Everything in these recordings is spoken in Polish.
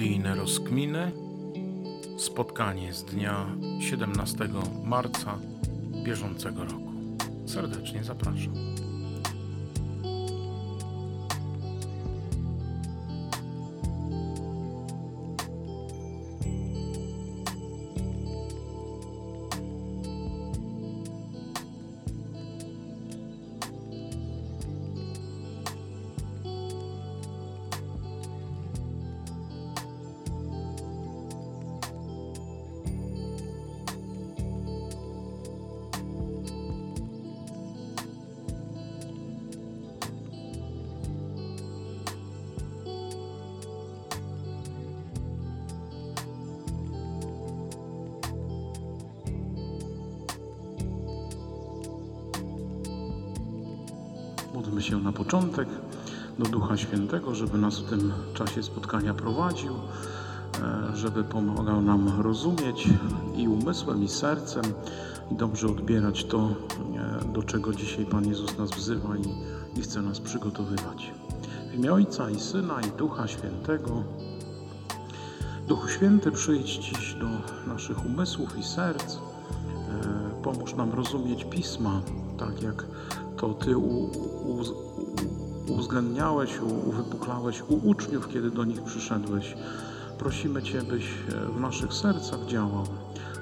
Biblijne rozkminy. Spotkanie z dnia 17 marca bieżącego roku. Serdecznie zapraszam. W tym czasie spotkania prowadził, e, żeby pomagał nam rozumieć i umysłem, i sercem, i dobrze odbierać to, e, do czego dzisiaj Pan Jezus nas wzywa i, i chce nas przygotowywać. W imię Ojca i Syna i Ducha Świętego. Duchu Święty, przyjdź dziś do naszych umysłów i serc. E, Pomóż nam rozumieć pisma, tak jak to Ty u, u, uwzględniałeś, uwypuklałeś u uczniów, kiedy do nich przyszedłeś. Prosimy Cię, byś w naszych sercach działał.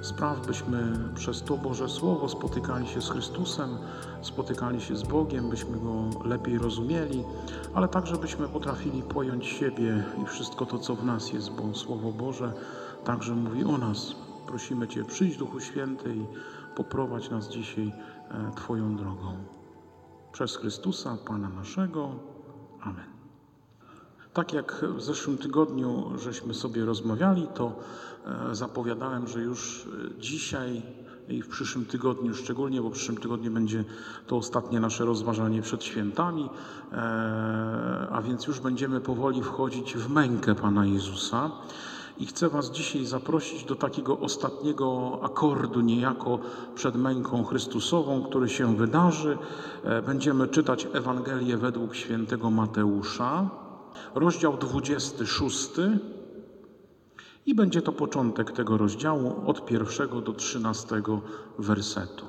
Spraw, byśmy przez to Boże Słowo spotykali się z Chrystusem, spotykali się z Bogiem, byśmy Go lepiej rozumieli, ale także byśmy potrafili pojąć siebie i wszystko to, co w nas jest, bo Słowo Boże także mówi o nas. Prosimy Cię, przyjdź Duchu Święty i poprowadź nas dzisiaj e, Twoją drogą. Przez Chrystusa, Pana naszego. Amen. Tak jak w zeszłym tygodniu żeśmy sobie rozmawiali, to e, zapowiadałem, że już e, dzisiaj i w przyszłym tygodniu szczególnie, bo w przyszłym tygodniu będzie to ostatnie nasze rozważanie przed świętami, e, a więc już będziemy powoli wchodzić w mękę Pana Jezusa. I chcę Was dzisiaj zaprosić do takiego ostatniego akordu, niejako przed męką Chrystusową, który się wydarzy. Będziemy czytać Ewangelię według świętego Mateusza, rozdział 26. I będzie to początek tego rozdziału od pierwszego do trzynastego wersetu.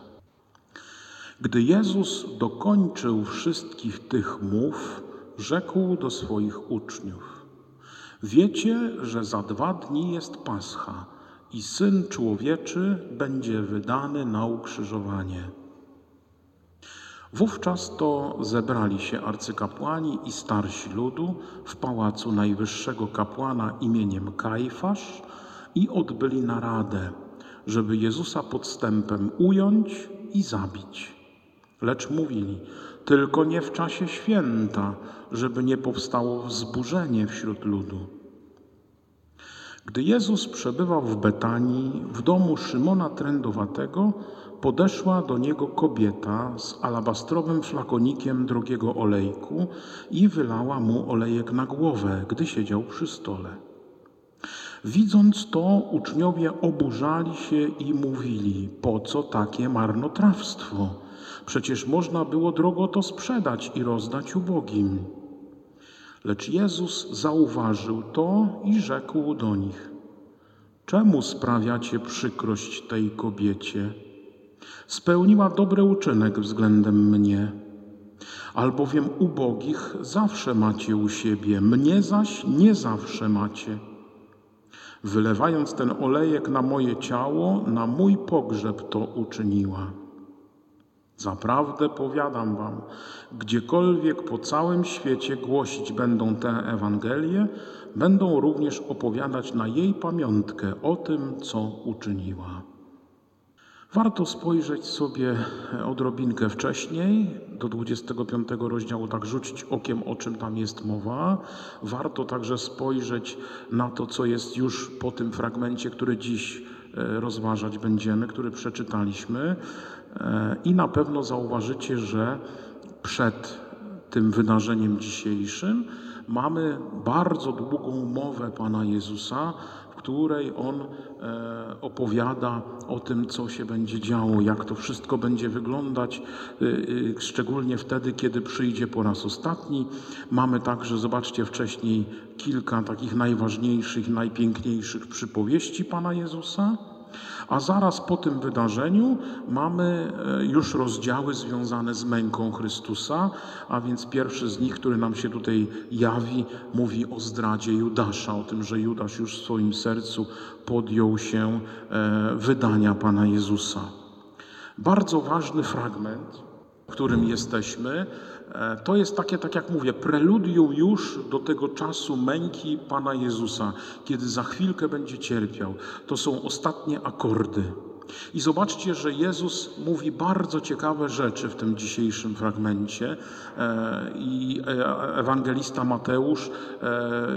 Gdy Jezus dokończył wszystkich tych mów, rzekł do swoich uczniów: Wiecie, że za dwa dni jest Pascha i syn człowieczy będzie wydany na ukrzyżowanie. Wówczas to zebrali się arcykapłani i starsi ludu w pałacu najwyższego kapłana imieniem Kajfasz i odbyli naradę, żeby Jezusa podstępem ująć i zabić. Lecz mówili, tylko nie w czasie święta, żeby nie powstało wzburzenie wśród ludu. Gdy Jezus przebywał w Betanii, w domu Szymona Trędowatego, podeszła do niego kobieta z alabastrowym flakonikiem drogiego olejku i wylała mu olejek na głowę, gdy siedział przy stole. Widząc to, uczniowie oburzali się i mówili: Po co takie marnotrawstwo? Przecież można było drogo to sprzedać i rozdać ubogim. Lecz Jezus zauważył to i rzekł do nich: Czemu sprawiacie przykrość tej kobiecie? Spełniła dobry uczynek względem mnie. Albowiem ubogich zawsze macie u siebie, mnie zaś nie zawsze macie. Wylewając ten olejek na moje ciało, na mój pogrzeb to uczyniła. Zaprawdę powiadam wam, gdziekolwiek po całym świecie głosić będą tę Ewangelię, będą również opowiadać na jej pamiątkę o tym, co uczyniła. Warto spojrzeć sobie odrobinkę wcześniej, do 25 rozdziału, tak rzucić okiem, o czym tam jest mowa. Warto także spojrzeć na to, co jest już po tym fragmencie, który dziś rozważać będziemy, który przeczytaliśmy. I na pewno zauważycie, że przed tym wydarzeniem dzisiejszym mamy bardzo długą mowę Pana Jezusa, w której on e, opowiada o tym, co się będzie działo, jak to wszystko będzie wyglądać, e, e, szczególnie wtedy, kiedy przyjdzie po raz ostatni. Mamy także, zobaczcie wcześniej, kilka takich najważniejszych, najpiękniejszych przypowieści Pana Jezusa. A zaraz po tym wydarzeniu mamy e, już rozdziały związane z męką Chrystusa, a więc pierwszy z nich, który nam się tutaj jawi, mówi o zdradzie Judasza, o tym, że Judasz już w swoim sercu podjął się e, wydania Pana Jezusa. Bardzo ważny fragment, w którym jesteśmy, to jest takie, tak jak mówię, preludium już do tego czasu męki Pana Jezusa, kiedy za chwilkę będzie cierpiał. To są ostatnie akordy. I zobaczcie, że Jezus mówi bardzo ciekawe rzeczy w tym dzisiejszym fragmencie e, i e, ewangelista Mateusz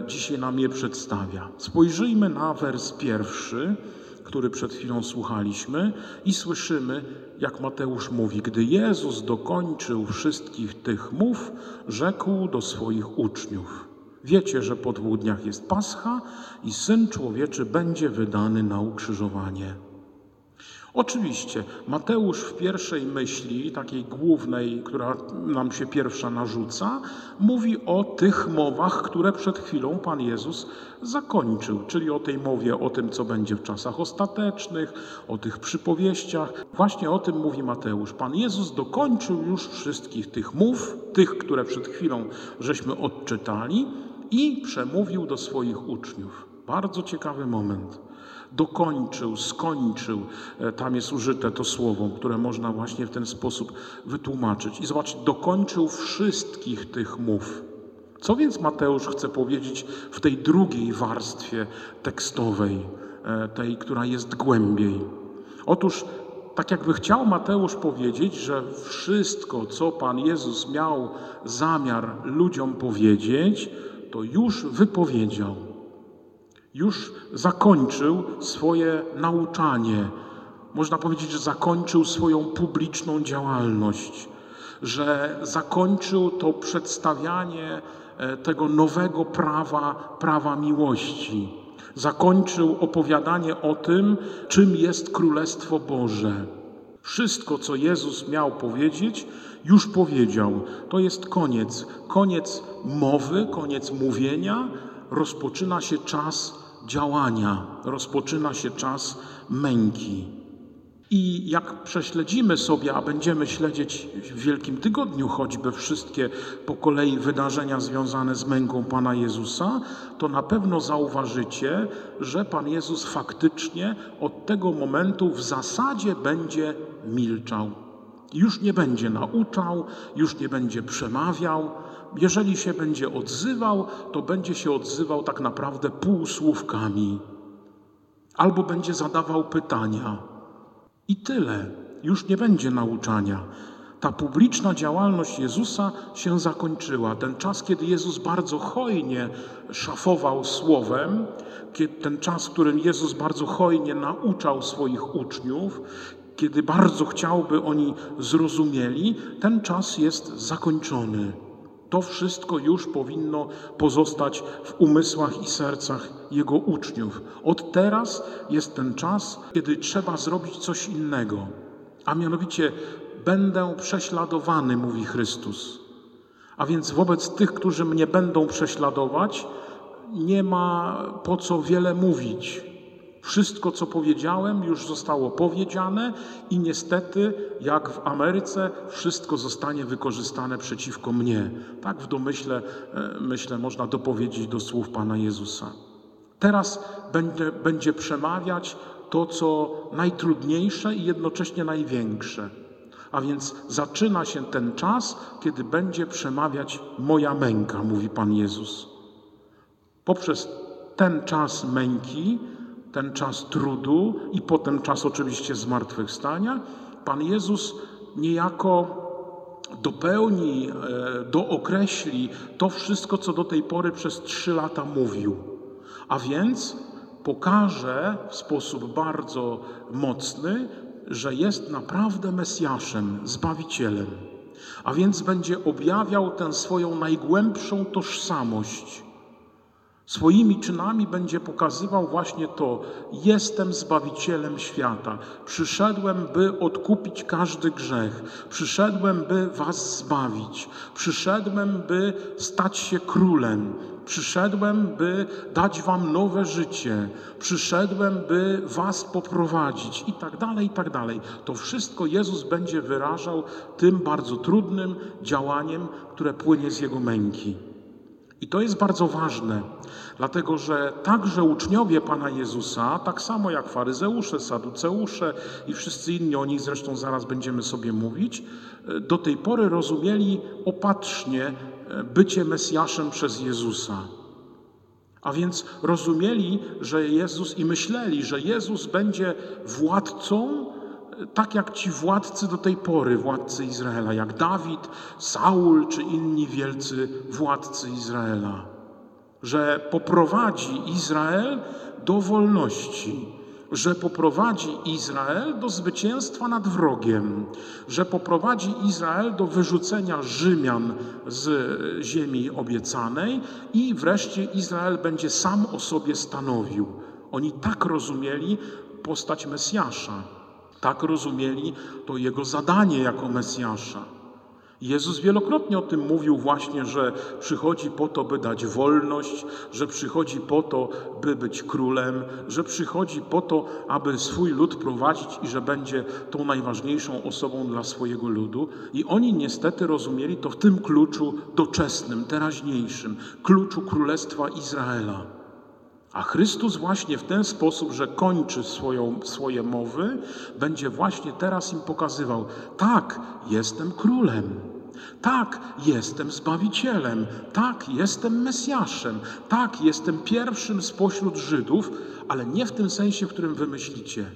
dzisiaj nam je przedstawia. Spojrzyjmy na wers pierwszy który przed chwilą słuchaliśmy, i słyszymy, jak Mateusz mówi: Gdy Jezus dokończył wszystkich tych mów, rzekł do swoich uczniów: Wiecie, że po dwóch dniach jest Pascha i syn człowieczy będzie wydany na ukrzyżowanie. Oczywiście Mateusz w pierwszej myśli, takiej głównej, która nam się pierwsza narzuca, mówi o tych mowach, które przed chwilą Pan Jezus zakończył, czyli o tej mowie o tym, co będzie w czasach ostatecznych, o tych przypowieściach. Właśnie o tym mówi Mateusz. Pan Jezus dokończył już wszystkich tych mów, tych, które przed chwilą żeśmy odczytali i przemówił do swoich uczniów. Bardzo ciekawy moment dokończył, skończył. E, tam jest użyte to słowo, które można właśnie w ten sposób wytłumaczyć. I zobacz, dokończył wszystkich tych mów. Co więc Mateusz chce powiedzieć w tej drugiej warstwie tekstowej, e, tej, która jest głębiej? Otóż tak jakby chciał Mateusz powiedzieć, że wszystko, co Pan Jezus miał zamiar ludziom powiedzieć, to już wypowiedział już zakończył swoje nauczanie. Można powiedzieć, że zakończył swoją publiczną działalność, że zakończył to przedstawianie e, tego nowego prawa, prawa miłości. Zakończył opowiadanie o tym, czym jest Królestwo Boże. Wszystko, co Jezus miał powiedzieć, już powiedział. To jest koniec. Koniec mowy, koniec mówienia. Rozpoczyna się czas działania, rozpoczyna się czas męki. I jak prześledzimy sobie, a będziemy śledzić w Wielkim Tygodniu choćby wszystkie po kolei wydarzenia związane z męką Pana Jezusa, to na pewno zauważycie, że Pan Jezus faktycznie od tego momentu w zasadzie będzie milczał. Już nie będzie nauczał, już nie będzie przemawiał, jeżeli się będzie odzywał, to będzie się odzywał tak naprawdę półsłówkami. Albo będzie zadawał pytania. I tyle. Już nie będzie nauczania. Ta publiczna działalność Jezusa się zakończyła. Ten czas, kiedy Jezus bardzo hojnie szafował słowem, ten czas, w którym Jezus bardzo hojnie nauczał swoich uczniów, kiedy bardzo chciałby oni zrozumieli, ten czas jest zakończony. To wszystko już powinno pozostać w umysłach i sercach Jego uczniów. Od teraz jest ten czas, kiedy trzeba zrobić coś innego, a mianowicie będę prześladowany, mówi Chrystus. A więc wobec tych, którzy mnie będą prześladować, nie ma po co wiele mówić. Wszystko, co powiedziałem, już zostało powiedziane i niestety, jak w Ameryce, wszystko zostanie wykorzystane przeciwko mnie. Tak w domyśle, e, myślę, można dopowiedzieć do słów Pana Jezusa. Teraz będzie, będzie przemawiać to, co najtrudniejsze i jednocześnie największe. A więc zaczyna się ten czas, kiedy będzie przemawiać moja męka, mówi Pan Jezus. Poprzez ten czas męki ten czas trudu i potem czas oczywiście zmartwychwstania, Pan Jezus niejako dopełni, e, dookreśli to wszystko, co do tej pory przez trzy lata mówił. A więc pokaże w sposób bardzo mocny, że jest naprawdę Mesjaszem, Zbawicielem. A więc będzie objawiał tę swoją najgłębszą tożsamość Swoimi czynami będzie pokazywał właśnie to: jestem zbawicielem świata. Przyszedłem, by odkupić każdy grzech. Przyszedłem, by was zbawić. Przyszedłem, by stać się królem. Przyszedłem, by dać wam nowe życie. Przyszedłem, by was poprowadzić i tak dalej, i tak dalej. To wszystko Jezus będzie wyrażał tym bardzo trudnym działaniem, które płynie z Jego męki. I to jest bardzo ważne, dlatego że także uczniowie Pana Jezusa, tak samo jak faryzeusze, saduceusze i wszyscy inni, o nich zresztą zaraz będziemy sobie mówić, do tej pory rozumieli opatrznie bycie Mesjaszem przez Jezusa. A więc rozumieli, że Jezus i myśleli, że Jezus będzie władcą, tak jak ci władcy do tej pory, władcy Izraela, jak Dawid, Saul czy inni wielcy władcy Izraela, że poprowadzi Izrael do wolności, że poprowadzi Izrael do zwycięstwa nad wrogiem, że poprowadzi Izrael do wyrzucenia Rzymian z ziemi obiecanej i wreszcie Izrael będzie sam o sobie stanowił. Oni tak rozumieli postać Mesjasza. Tak rozumieli to jego zadanie jako Mesjasza. Jezus wielokrotnie o tym mówił właśnie, że przychodzi po to, by dać wolność, że przychodzi po to, by być królem, że przychodzi po to, aby swój lud prowadzić i że będzie tą najważniejszą osobą dla swojego ludu. I oni niestety rozumieli to w tym kluczu doczesnym, teraźniejszym, kluczu Królestwa Izraela. A Chrystus właśnie w ten sposób, że kończy swoją, swoje mowy, będzie właśnie teraz im pokazywał: tak, jestem królem. Tak, jestem Zbawicielem. Tak, jestem Mesjaszem. Tak, jestem pierwszym spośród Żydów, ale nie w tym sensie, w którym wy myślicie.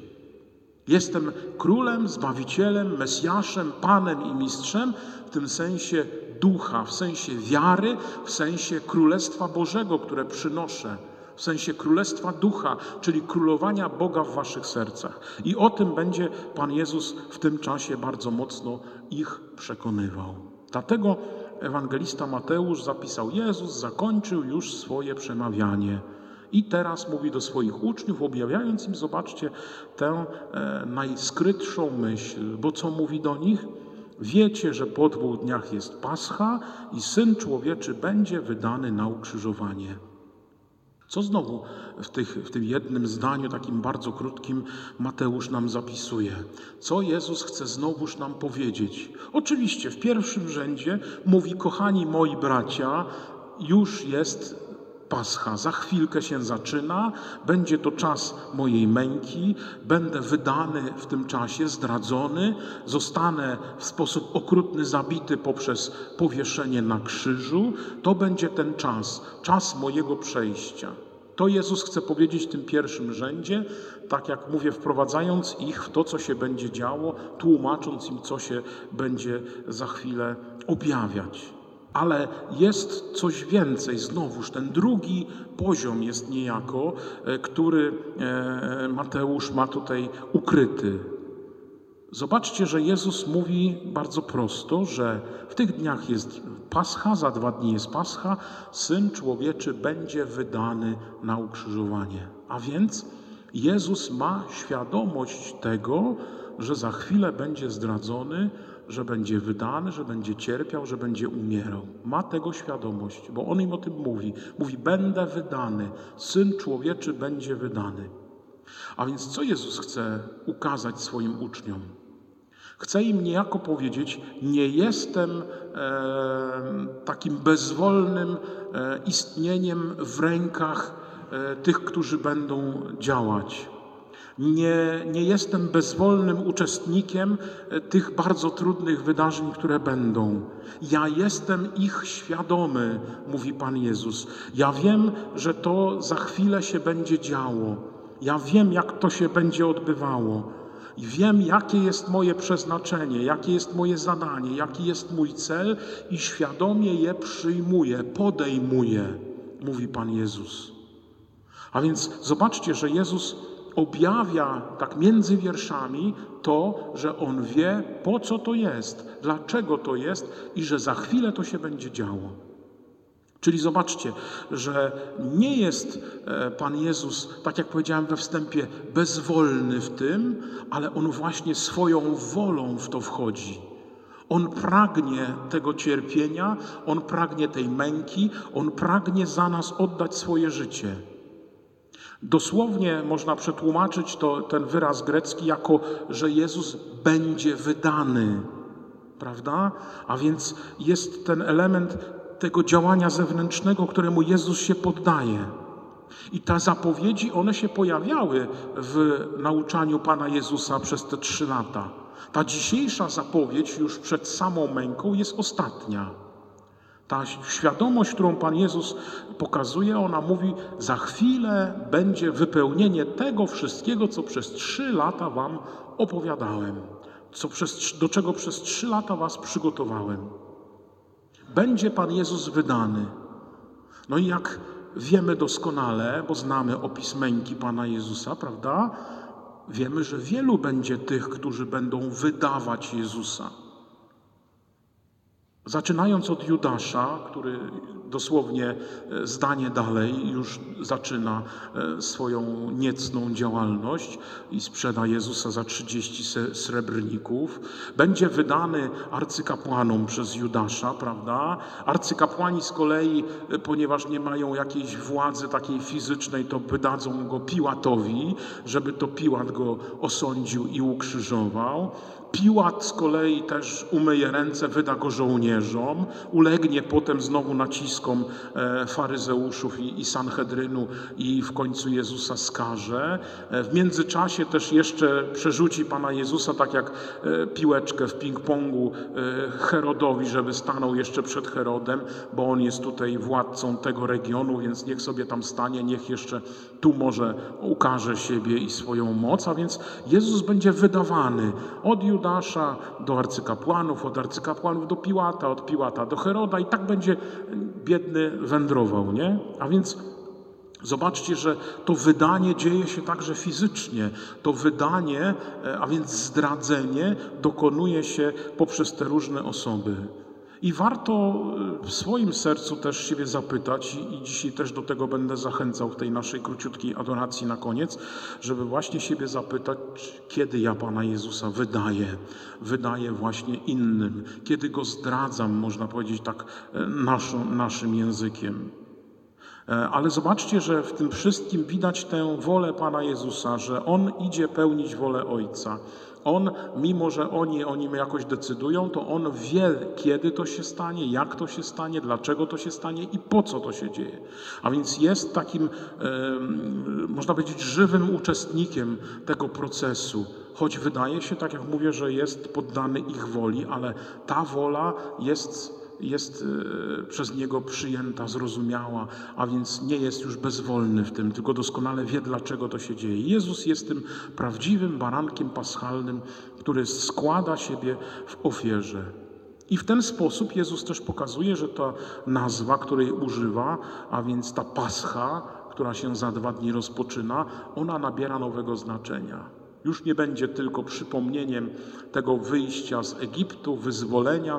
Jestem królem, Zbawicielem, Mesjaszem, Panem i Mistrzem w tym sensie ducha, w sensie wiary, w sensie Królestwa Bożego, które przynoszę w sensie królestwa ducha, czyli królowania Boga w waszych sercach. I o tym będzie Pan Jezus w tym czasie bardzo mocno ich przekonywał. Dlatego ewangelista Mateusz zapisał: Jezus zakończył już swoje przemawianie. I teraz mówi do swoich uczniów, objawiając im, zobaczcie, tę e, najskrytszą myśl, bo co mówi do nich? Wiecie, że po dwóch dniach jest Pascha i Syn Człowieczy będzie wydany na ukrzyżowanie. Co znowu w, tych, w tym jednym zdaniu, takim bardzo krótkim, Mateusz nam zapisuje? Co Jezus chce znowuż nam powiedzieć? Oczywiście, w pierwszym rzędzie mówi: Kochani moi bracia, już jest Pascha. Za chwilkę się zaczyna, będzie to czas mojej męki, będę wydany w tym czasie, zdradzony, zostanę w sposób okrutny zabity poprzez powieszenie na krzyżu. To będzie ten czas, czas mojego przejścia. To Jezus chce powiedzieć w tym pierwszym rzędzie, tak jak mówię, wprowadzając ich w to, co się będzie działo, tłumacząc im, co się będzie za chwilę objawiać. Ale jest coś więcej, znowuż ten drugi poziom jest niejako, e, który e, Mateusz ma tutaj ukryty. Zobaczcie, że Jezus mówi bardzo prosto, że w tych dniach jest Pascha, za dwa dni jest Pascha, Syn Człowieczy będzie wydany na ukrzyżowanie. A więc Jezus ma świadomość tego, że za chwilę będzie zdradzony, że będzie wydany, że będzie cierpiał, że będzie umierał. Ma tego świadomość, bo on im o tym mówi. Mówi: Będę wydany, syn człowieczy będzie wydany. A więc co Jezus chce ukazać swoim uczniom? Chce im niejako powiedzieć: Nie jestem e, takim bezwolnym e, istnieniem w rękach e, tych, którzy będą działać. Nie, nie jestem bezwolnym uczestnikiem e, tych bardzo trudnych wydarzeń, które będą. Ja jestem ich świadomy, mówi Pan Jezus. Ja wiem, że to za chwilę się będzie działo. Ja wiem, jak to się będzie odbywało. I wiem, jakie jest moje przeznaczenie, jakie jest moje zadanie, jaki jest mój cel, i świadomie je przyjmuję, podejmuję, mówi Pan Jezus. A więc zobaczcie, że Jezus objawia tak między wierszami to, że on wie, po co to jest, dlaczego to jest i że za chwilę to się będzie działo. Czyli zobaczcie, że nie jest e, Pan Jezus, tak jak powiedziałem we wstępie, bezwolny w tym, ale On właśnie swoją wolą w to wchodzi. On pragnie tego cierpienia, On pragnie tej męki, On pragnie za nas oddać swoje życie. Dosłownie można przetłumaczyć to, ten wyraz grecki jako, że Jezus będzie wydany. Prawda? A więc jest ten element tego działania zewnętrznego, któremu Jezus się poddaje. I te zapowiedzi, one się pojawiały w nauczaniu Pana Jezusa przez te trzy lata. Ta dzisiejsza zapowiedź już przed samą męką jest ostatnia. Ta świadomość, którą Pan Jezus pokazuje, ona mówi: Za chwilę będzie wypełnienie tego wszystkiego, co przez trzy lata Wam opowiadałem, co przez, do czego przez trzy lata Was przygotowałem. Będzie Pan Jezus wydany. No i jak wiemy doskonale, bo znamy opis męki Pana Jezusa, prawda? Wiemy, że wielu będzie tych, którzy będą wydawać Jezusa. Zaczynając od Judasza, który dosłownie e, zdanie dalej już zaczyna e, swoją niecną działalność i sprzeda Jezusa za 30 srebrników. Będzie wydany arcykapłanom przez Judasza, prawda? Arcykapłani z kolei, e, ponieważ nie mają jakiejś władzy takiej fizycznej, to wydadzą go Piłatowi, żeby to Piłat go osądził i ukrzyżował. Piłat z kolei też umyje ręce, wyda go żołnierzom, ulegnie potem znowu naciskom e, faryzeuszów i, Sanhedrynu i w końcu Jezusa skaże. E, w międzyczasie też jeszcze przerzuci Pana Jezusa, tak jak e, piłeczkę w ping-pongu Herodowi, żeby stanął jeszcze przed Herodem, bo on jest tutaj władcą tego regionu, więc niech sobie tam stanie, niech jeszcze tu może ukaże siebie i swoją moc, a więc Jezus będzie wydawany od Judasza do arcykapłanów, od arcykapłanów do Piłata, od Piłata do Heroda i tak będzie biedny wędrował, nie? A więc Zobaczcie, że to wydanie dzieje się także fizycznie. To wydanie, e, a więc zdradzenie, dokonuje się poprzez te różne osoby. I warto y, w swoim sercu też siebie zapytać, i dzisiaj też do tego będę zachęcał w tej naszej króciutkiej adoracji na koniec, żeby właśnie siebie zapytać, kiedy ja Pana Jezusa wydaję, wydaję właśnie innym, kiedy Go zdradzam, można powiedzieć tak e, naszą, naszym językiem. E, ale zobaczcie, że w tym wszystkim widać tę wolę Pana Jezusa, że On idzie pełnić wolę Ojca. On, mimo że oni o nim jakoś decydują, to on wie, kiedy to się stanie, jak to się stanie, dlaczego to się stanie i po co to się dzieje. A więc jest takim, można powiedzieć, żywym uczestnikiem tego procesu. Choć wydaje się, tak jak mówię, że jest poddany ich woli, ale ta wola jest jest e, przez Niego przyjęta, zrozumiała, a więc nie jest już bezwolny w tym, tylko doskonale wie, dlaczego to się dzieje. Jezus jest tym prawdziwym barankiem paschalnym, który składa siebie w ofierze. I w ten sposób Jezus też pokazuje, że ta nazwa, której używa, a więc ta pascha, która się za dwa dni rozpoczyna, ona nabiera nowego znaczenia. Już nie będzie tylko przypomnieniem tego wyjścia z Egiptu, wyzwolenia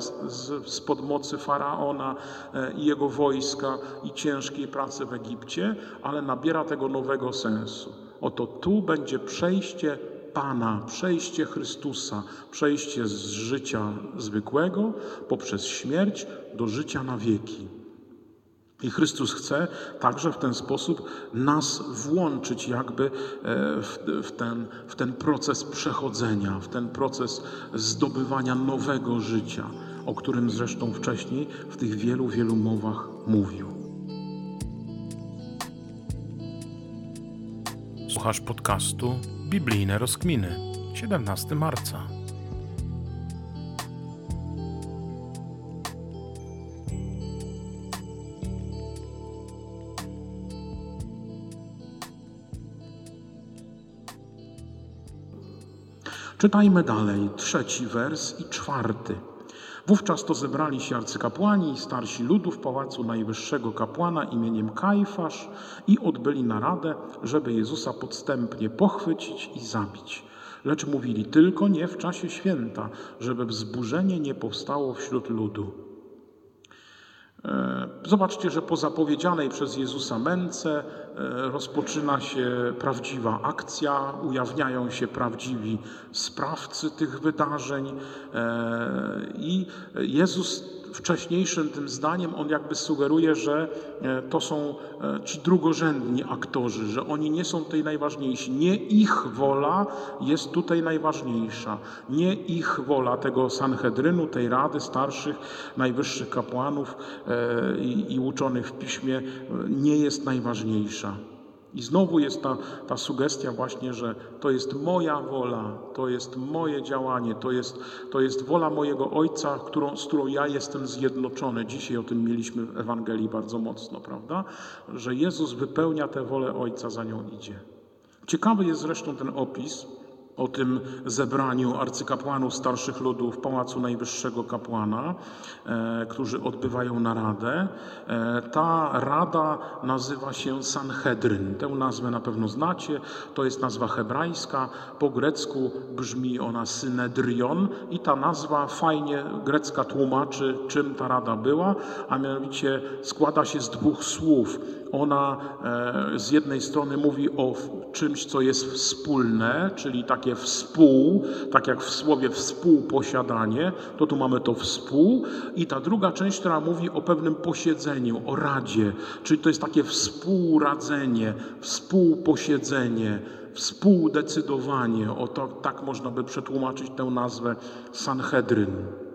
spod mocy faraona e, i jego wojska i ciężkiej pracy w Egipcie, ale nabiera tego nowego sensu. Oto tu będzie przejście Pana, przejście Chrystusa, przejście z życia zwykłego poprzez śmierć do życia na wieki. I Chrystus chce także w ten sposób nas włączyć jakby e, w, w, ten, w ten proces przechodzenia, w ten proces zdobywania nowego życia, o którym zresztą wcześniej w tych wielu, wielu mowach mówił. Słuchasz podcastu Biblijne Rozkminy, 17 marca. Czytajmy dalej, trzeci wers i czwarty. Wówczas to zebrali się arcykapłani i starsi ludu w pałacu najwyższego kapłana imieniem Kajfasz i odbyli naradę, żeby Jezusa podstępnie pochwycić i zabić. Lecz mówili tylko nie w czasie święta, żeby wzburzenie nie powstało wśród ludu. E, Zobaczcie, że po zapowiedzianej przez Jezusa męce e, rozpoczyna się prawdziwa akcja, ujawniają się prawdziwi sprawcy tych wydarzeń e, i Jezus wcześniejszym tym zdaniem on jakby sugeruje, że e, to są e, ci drugorzędni aktorzy, że oni nie są tutaj najważniejsi. Nie ich wola jest tutaj najważniejsza. Nie ich wola tego Sanhedrynu, tej rady starszych, najwyższych kapłanów e, i, i uczonych w piśmie nie jest najważniejsza. I znowu jest ta, ta sugestia właśnie, że to jest moja wola, to jest moje działanie, to jest, to jest wola mojego Ojca, którą, z którą ja jestem zjednoczony. Dzisiaj o tym mieliśmy w Ewangelii bardzo mocno, prawda? Że Jezus wypełnia tę wolę Ojca, za nią idzie. Ciekawy jest zresztą ten opis o tym zebraniu arcykapłanów starszych ludów w Pałacu Najwyższego Kapłana, e, którzy odbywają naradę. E, ta rada nazywa się Sanhedryn. Tę nazwę na pewno znacie. To jest nazwa hebrajska. Po grecku brzmi ona synedrion i ta nazwa fajnie grecka tłumaczy, czym ta rada była, a mianowicie składa się z dwóch słów. Ona e, z jednej strony mówi o czymś, co jest wspólne, czyli takie współ, tak jak w słowie współposiadanie, to tu mamy to współ, i ta druga część, która mówi o pewnym posiedzeniu, o radzie, czyli to jest takie współradzenie, współposiedzenie, współdecydowanie. O to, tak można by przetłumaczyć tę nazwę Sanhedryn.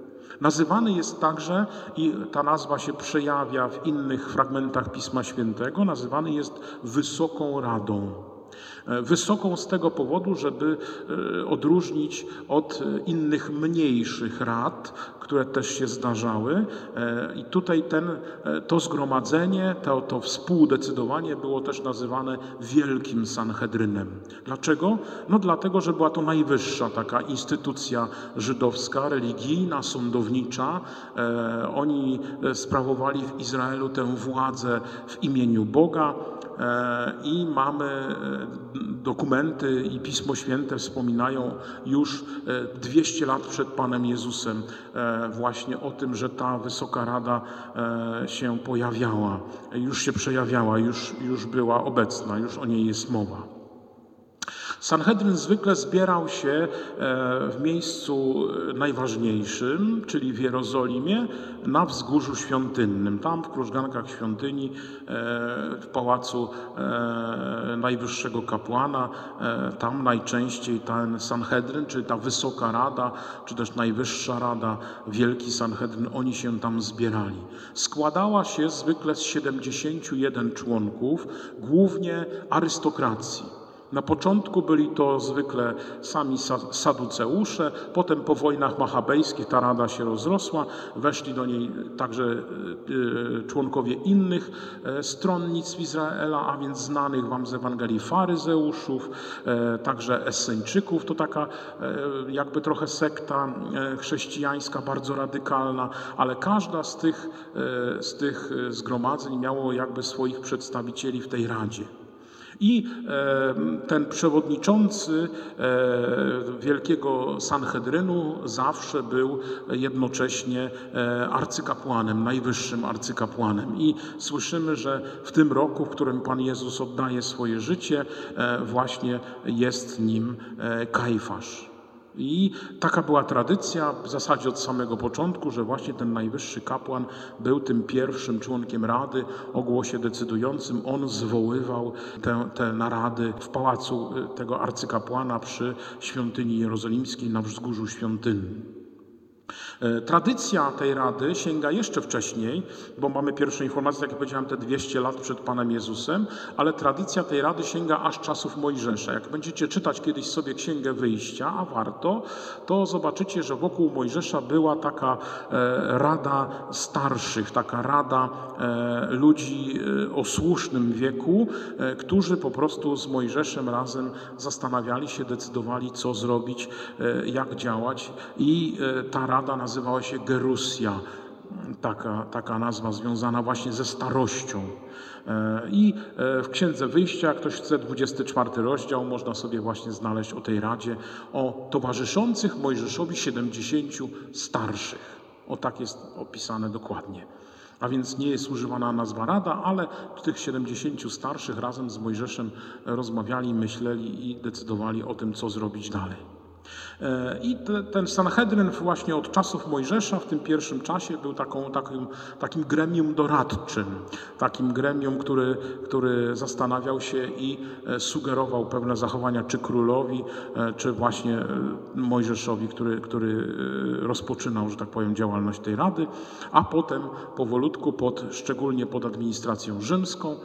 Nazywany jest także, i ta nazwa się przejawia w innych fragmentach Pisma Świętego, nazywany jest Wysoką Radą. E, Wysoką z tego powodu, żeby e, odróżnić od innych mniejszych rad, które też się zdarzały. E, I tutaj ten, to zgromadzenie, to, to współdecydowanie było też nazywane Wielkim Sanhedrynem. Dlaczego? No dlatego, że była to najwyższa taka instytucja żydowska, religijna, sądownicza. Oni sprawowali w Izraelu tę władzę w imieniu Boga. E, I mamy e, dokumenty i Pismo Święte wspominają już e, 200 lat przed Panem Jezusem e, właśnie o tym, że ta Wysoka Rada e, się pojawiała, już się przejawiała, już, już była obecna, już o niej jest mowa. Sanhedryn zwykle zbierał się e, w miejscu e, najważniejszym, czyli w Jerozolimie, na wzgórzu świątynnym. Tam w krużgankach świątyni, e, w pałacu najwyższego kapłana, tam najczęściej ten Sanhedryn, czyli ta wysoka rada, czy też najwyższa rada, wielki Sanhedryn, oni się tam zbierali. Składała się zwykle z 71 członków, głównie arystokracji. Na początku byli to zwykle sami sa- saduceusze, potem po wojnach machabejskich ta rada się rozrosła, weszli do niej także e, e, członkowie innych e, stronnictw Izraela, a więc znanych wam z Ewangelii faryzeuszów, także Esseńczyków, to taka jakby trochę sekta chrześcijańska, bardzo radykalna, ale każda z tych, z tych zgromadzeń miało jakby swoich przedstawicieli w tej radzie. I e, ten przewodniczący e, Wielkiego Sanhedrynu zawsze był jednocześnie e, arcykapłanem, najwyższym arcykapłanem. I słyszymy, że w tym roku, w którym Pan Jezus oddaje swoje życie, właśnie jest nim Kajfasz. I taka była tradycja w zasadzie od samego początku, że właśnie ten najwyższy kapłan był tym pierwszym członkiem rady o głosie decydującym. On zwoływał te, te narady w pałacu y, tego arcykapłana przy świątyni jerozolimskiej na wzgórzu świątynnym. E, Tradycja tej rady sięga jeszcze wcześniej, bo mamy pierwsze informacje, tak jak powiedziałem, te 200 lat przed Panem Jezusem, ale tradycja tej rady sięga aż czasów Mojżesza. Jak będziecie czytać kiedyś sobie Księgę Wyjścia, a warto, to zobaczycie, że wokół Mojżesza była taka e, rada starszych, taka rada e, ludzi o słusznym wieku, którzy po prostu z Mojżeszem razem zastanawiali się, decydowali, co zrobić, jak działać i ta rada nazywała się Gerusja, taka, taka nazwa związana właśnie ze starością. E, I e, w Księdze Wyjścia, jak ktoś chce, 24 rozdział, można sobie właśnie znaleźć o tej radzie, o towarzyszących Mojżeszowi 70 starszych. O tak jest opisane dokładnie. A więc nie jest używana nazwa Rada, ale tych 70 starszych razem z Mojżeszem rozmawiali, myśleli i decydowali o tym, co zrobić dalej. E, I te, ten Sanhedryn właśnie od czasów Mojżesza w tym pierwszym czasie był taką, takim, takim gremium doradczym, takim gremium, który, który zastanawiał się i e, sugerował pewne zachowania czy królowi, e, czy właśnie Mojżeszowi, który, który rozpoczynał, że tak powiem, działalność tej rady, a potem powolutku, pod, szczególnie pod administracją rzymską,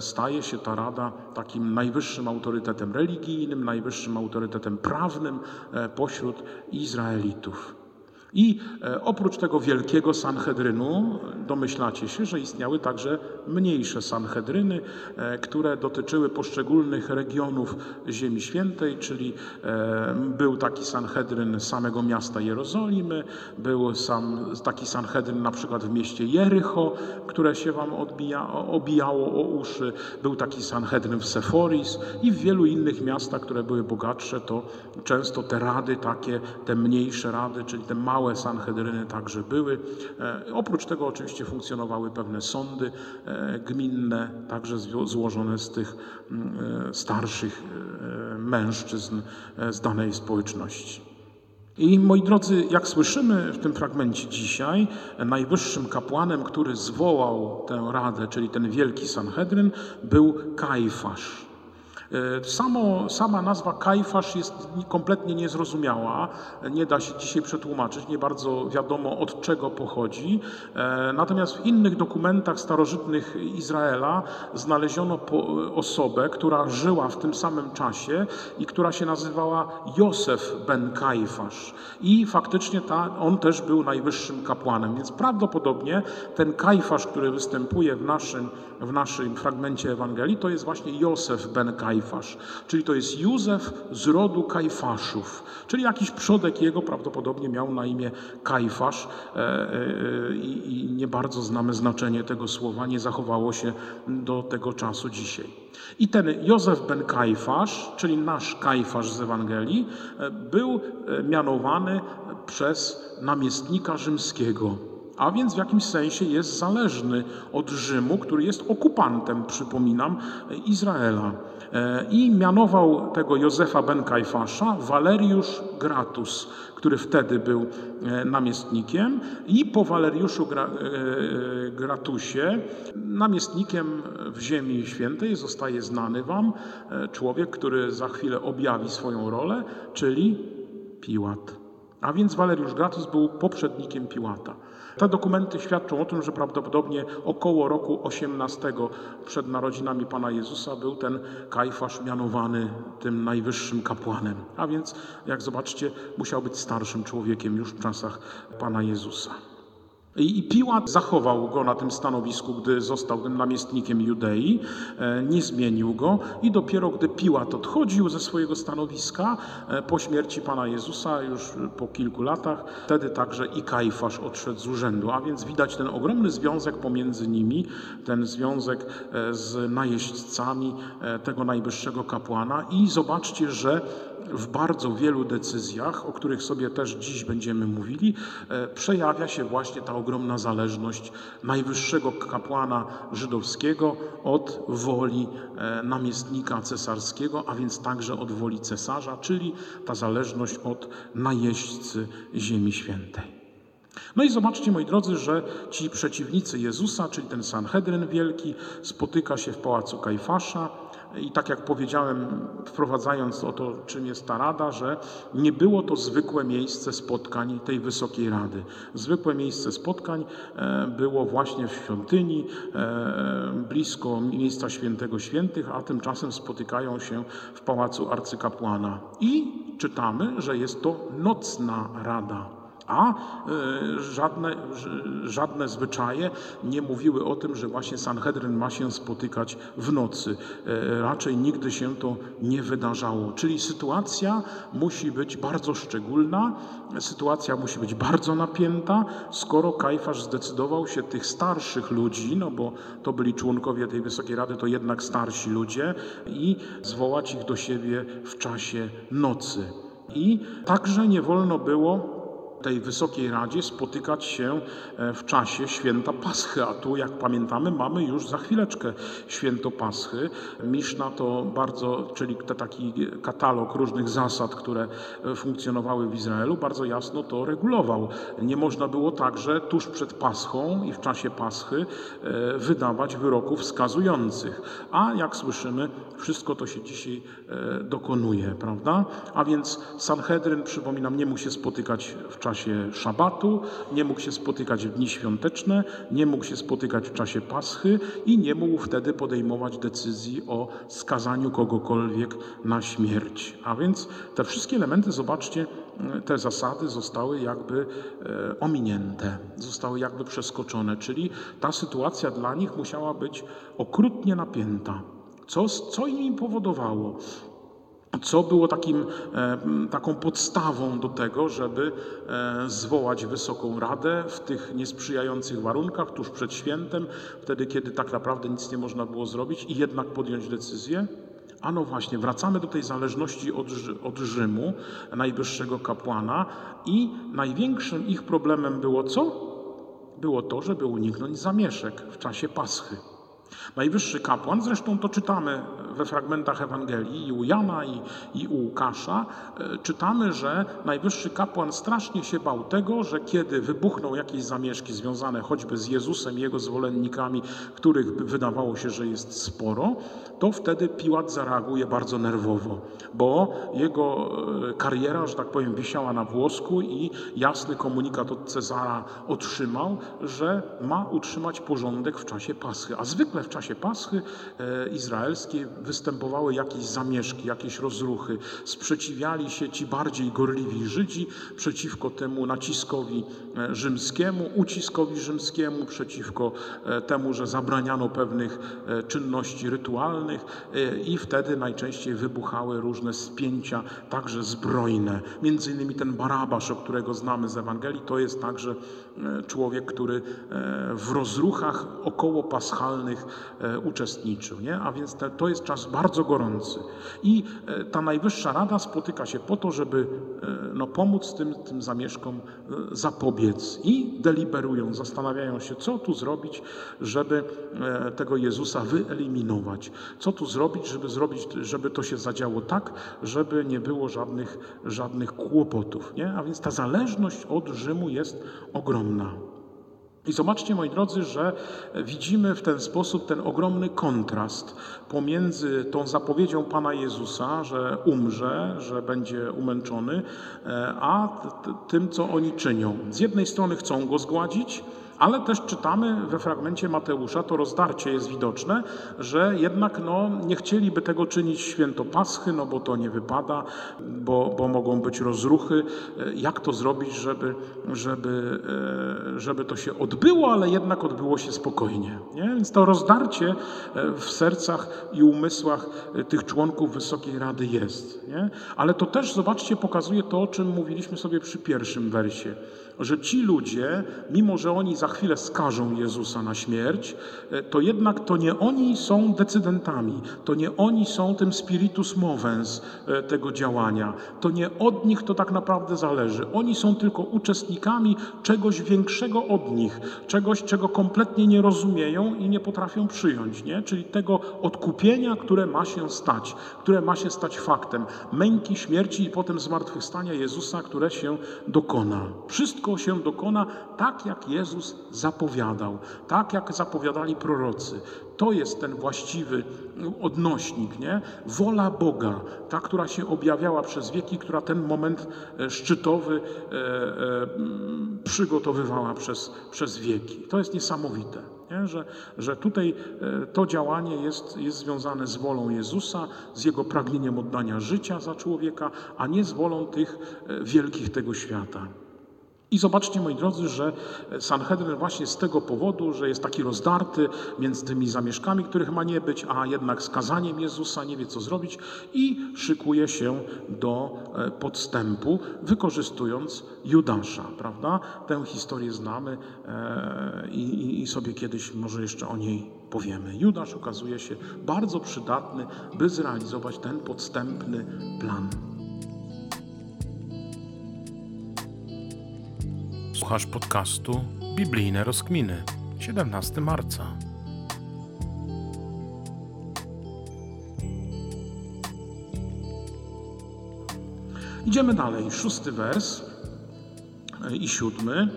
staje się ta rada takim najwyższym autorytetem religijnym, najwyższym autorytetem prawnym, pośród Izraelitów. I e, oprócz tego wielkiego Sanhedrynu domyślacie się, że istniały także mniejsze Sanhedryny, e, które dotyczyły poszczególnych regionów Ziemi Świętej, czyli e, był taki Sanhedryn samego miasta Jerozolimy, był sam taki Sanhedryn na przykład w mieście Jericho, które się wam odbija, obijało o uszy, był taki Sanhedryn w Seforis i w wielu innych miastach, które były bogatsze, to często te rady takie, te mniejsze rady, czyli te małe małe sanhedryny także były. E, oprócz tego oczywiście funkcjonowały pewne sądy e, gminne, także złożone z tych mm, e, starszych mężczyzn z danej społeczności. I moi drodzy, jak słyszymy w tym fragmencie dzisiaj, najwyższym kapłanem, który zwołał tę radę, czyli ten wielki Sanhedryn, był Kajfasz. E, samo, sama nazwa Kajfasz jest kompletnie niezrozumiała, nie da się dzisiaj przetłumaczyć, nie bardzo wiadomo od czego pochodzi. E, natomiast w innych dokumentach starożytnych Izraela znaleziono osobę, która żyła w tym samym czasie i która się nazywała Józef ben Kajfasz. I faktycznie ta, on też był najwyższym kapłanem, więc prawdopodobnie ten Kajfasz, który występuje w naszym, w naszym fragmencie Ewangelii, to jest właśnie Józef ben Kajfasz. Kajfasz, czyli to jest Józef z rodu Kajfaszów, czyli jakiś przodek jego prawdopodobnie miał na imię Kajfasz e, e, i nie bardzo znamy znaczenie tego słowa, nie zachowało się do tego czasu dzisiaj. I ten Józef ben Kajfasz, czyli nasz Kajfasz z Ewangelii, e, był mianowany przez namiestnika rzymskiego a więc w jakimś sensie jest zależny od Rzymu, który jest okupantem, przypominam, Izraela. E, I mianował tego Józefa ben Kajfasza Waleriusz Gratus, który wtedy był e, namiestnikiem i po Waleriuszu e, Gratusie namiestnikiem w Ziemi Świętej zostaje znany wam człowiek, który za chwilę objawi swoją rolę, czyli Piłat. A więc Waleriusz Gratus był poprzednikiem Piłata. Te dokumenty świadczą o tym, że prawdopodobnie około roku 18 przed narodzinami Pana Jezusa był ten Kajfasz mianowany tym najwyższym kapłanem. A więc, jak zobaczcie, musiał być starszym człowiekiem już w czasach Pana Jezusa. I Piłat zachował go na tym stanowisku, gdy został tym namiestnikiem Judei, e, nie zmienił go i dopiero gdy Piłat odchodził ze swojego stanowiska e, po śmierci Pana Jezusa, już po kilku latach, wtedy także i Kajfasz odszedł z urzędu. A więc widać ten ogromny związek pomiędzy nimi, ten związek e, z najeźdźcami tego najwyższego kapłana i zobaczcie, że w bardzo wielu decyzjach, o których sobie też dziś będziemy mówili, e, przejawia się właśnie ta ogromna zależność najwyższego kapłana żydowskiego od woli e, namiestnika cesarskiego, a więc także od woli cesarza, czyli ta zależność od najeźdźcy Ziemi Świętej. No i zobaczcie, moi drodzy, że ci przeciwnicy Jezusa, czyli ten Sanhedryn Wielki, spotyka się w pałacu Kajfasza i tak jak powiedziałem, wprowadzając o to, czym jest ta rada, że nie było to zwykłe miejsce spotkań tej Wysokiej Rady. Zwykłe miejsce spotkań e, było właśnie w świątyni, e, blisko miejsca świętego świętych, a tymczasem spotykają się w pałacu arcykapłana. I czytamy, że jest to nocna rada a e, żadne, żadne zwyczaje nie mówiły o tym, że właśnie Sanhedryn ma się spotykać w nocy. E, raczej nigdy się to nie wydarzało. Czyli sytuacja musi być bardzo szczególna, sytuacja musi być bardzo napięta, skoro Kajfasz zdecydował się tych starszych ludzi, no bo to byli członkowie tej Wysokiej Rady, to jednak starsi ludzie, i zwołać ich do siebie w czasie nocy. I także nie wolno było tej Wysokiej Radzie spotykać się e, w czasie święta Paschy, a tu, jak pamiętamy, mamy już za chwileczkę święto Paschy. Miszna to bardzo, czyli taki katalog różnych zasad, które e, funkcjonowały w Izraelu, bardzo jasno to regulował. Nie można było także tuż przed Paschą i w czasie Paschy e, wydawać wyroków skazujących. A jak słyszymy, wszystko to się dzisiaj dokonuje, prawda? A więc Sanhedryn, przypominam, nie mógł się spotykać w czasie szabatu, nie mógł się spotykać w dni świąteczne, nie mógł się spotykać w czasie Paschy i nie mógł wtedy podejmować decyzji o skazaniu kogokolwiek na śmierć. A więc te wszystkie elementy, zobaczcie, te zasady zostały jakby e, ominięte, zostały jakby przeskoczone, czyli ta sytuacja dla nich musiała być okrutnie napięta. Co, co im powodowało? co było takim, e, taką podstawą do tego, żeby e, zwołać Wysoką Radę w tych niesprzyjających warunkach, tuż przed świętem, wtedy, kiedy tak naprawdę nic nie można było zrobić i jednak podjąć decyzję? A no właśnie, wracamy do tej zależności od, od Rzymu, najwyższego kapłana, i największym ich problemem było co? Było to, żeby uniknąć zamieszek w czasie Paschy. Najwyższy kapłan, zresztą to czytamy we fragmentach Ewangelii i u Jana i, i u Łukasza, e, czytamy, że najwyższy kapłan strasznie się bał tego, że kiedy wybuchną jakieś zamieszki związane choćby z Jezusem i jego zwolennikami, których wydawało się, że jest sporo, to wtedy Piłat zareaguje bardzo nerwowo, bo jego e, kariera, że tak powiem, wisiała na włosku i jasny komunikat od Cezara otrzymał, że ma utrzymać porządek w czasie Paschy. A zwykle w czasie Paschy e, izraelskiej występowały jakieś zamieszki, jakieś rozruchy. Sprzeciwiali się ci bardziej gorliwi Żydzi przeciwko temu naciskowi rzymskiemu, uciskowi rzymskiemu, przeciwko e, temu, że zabraniano pewnych e, czynności rytualnych i wtedy najczęściej wybuchały różne spięcia, także zbrojne. Między innymi ten Barabasz, o którego znamy z Ewangelii, to jest także człowiek, który w rozruchach około paschalnych uczestniczył. Nie? A więc to jest czas bardzo gorący. I e, ta Najwyższa Rada spotyka się po to, żeby e, no, pomóc tym, tym zamieszkom e, zapobiec. I deliberują, zastanawiają się, co tu zrobić, żeby tego Jezusa wyeliminować. Co tu zrobić, żeby zrobić, żeby to się zadziało tak, żeby nie było żadnych, żadnych kłopotów. Nie? A więc ta zależność od Rzymu jest ogromna. I zobaczcie, moi drodzy, że widzimy w ten sposób ten ogromny kontrast pomiędzy tą zapowiedzią Pana Jezusa, że umrze, że będzie umęczony, e, a tym, co oni czynią. Z jednej strony chcą go zgładzić, ale też czytamy we fragmencie Mateusza, to rozdarcie jest widoczne, że jednak no, nie chcieliby tego czynić święto Paschy, no bo to nie wypada, bo, bo mogą być rozruchy. Jak to zrobić, żeby, żeby, e, żeby to się odbyło, ale jednak odbyło się spokojnie. Nie? Więc to rozdarcie e, w sercach i umysłach e, tych członków Wysokiej Rady jest. Nie? Ale to też, zobaczcie, pokazuje to, o czym mówiliśmy sobie przy pierwszym wersie że ci ludzie, mimo że oni za chwilę skażą Jezusa na śmierć, e, to jednak to nie oni są decydentami, to nie oni są tym spiritus movens e, tego działania, to nie od nich to tak naprawdę zależy. Oni są tylko uczestnikami czegoś większego od nich, czegoś, czego kompletnie nie rozumieją i nie potrafią przyjąć, nie? czyli tego odkupienia, które ma się stać, które ma się stać faktem. Męki, śmierci i potem zmartwychwstania Jezusa, które się dokona. Wszystko wszystko się dokona tak, jak Jezus zapowiadał, tak jak zapowiadali prorocy. To jest ten właściwy odnośnik, nie? Wola Boga, ta, która się objawiała przez wieki, która ten moment e, szczytowy e, e, przygotowywała przez, przez wieki. To jest niesamowite. Nie? Że, że tutaj to działanie jest, jest związane z wolą Jezusa, z Jego pragnieniem oddania życia za człowieka, a nie z wolą tych wielkich tego świata. I zobaczcie, moi drodzy, że Sanhedrin właśnie z tego powodu, że jest taki rozdarty między tymi zamieszkami, których ma nie być, a jednak skazaniem Jezusa, nie wie co zrobić i szykuje się do e, podstępu, wykorzystując Judasza, prawda? Tę historię znamy e, i, i sobie kiedyś może jeszcze o niej powiemy. Judasz okazuje się bardzo przydatny, by zrealizować ten podstępny plan. Słuchasz podcastu Biblijne Rozkminy. 17 marca. Idziemy dalej. Szósty wers e, i siódmy.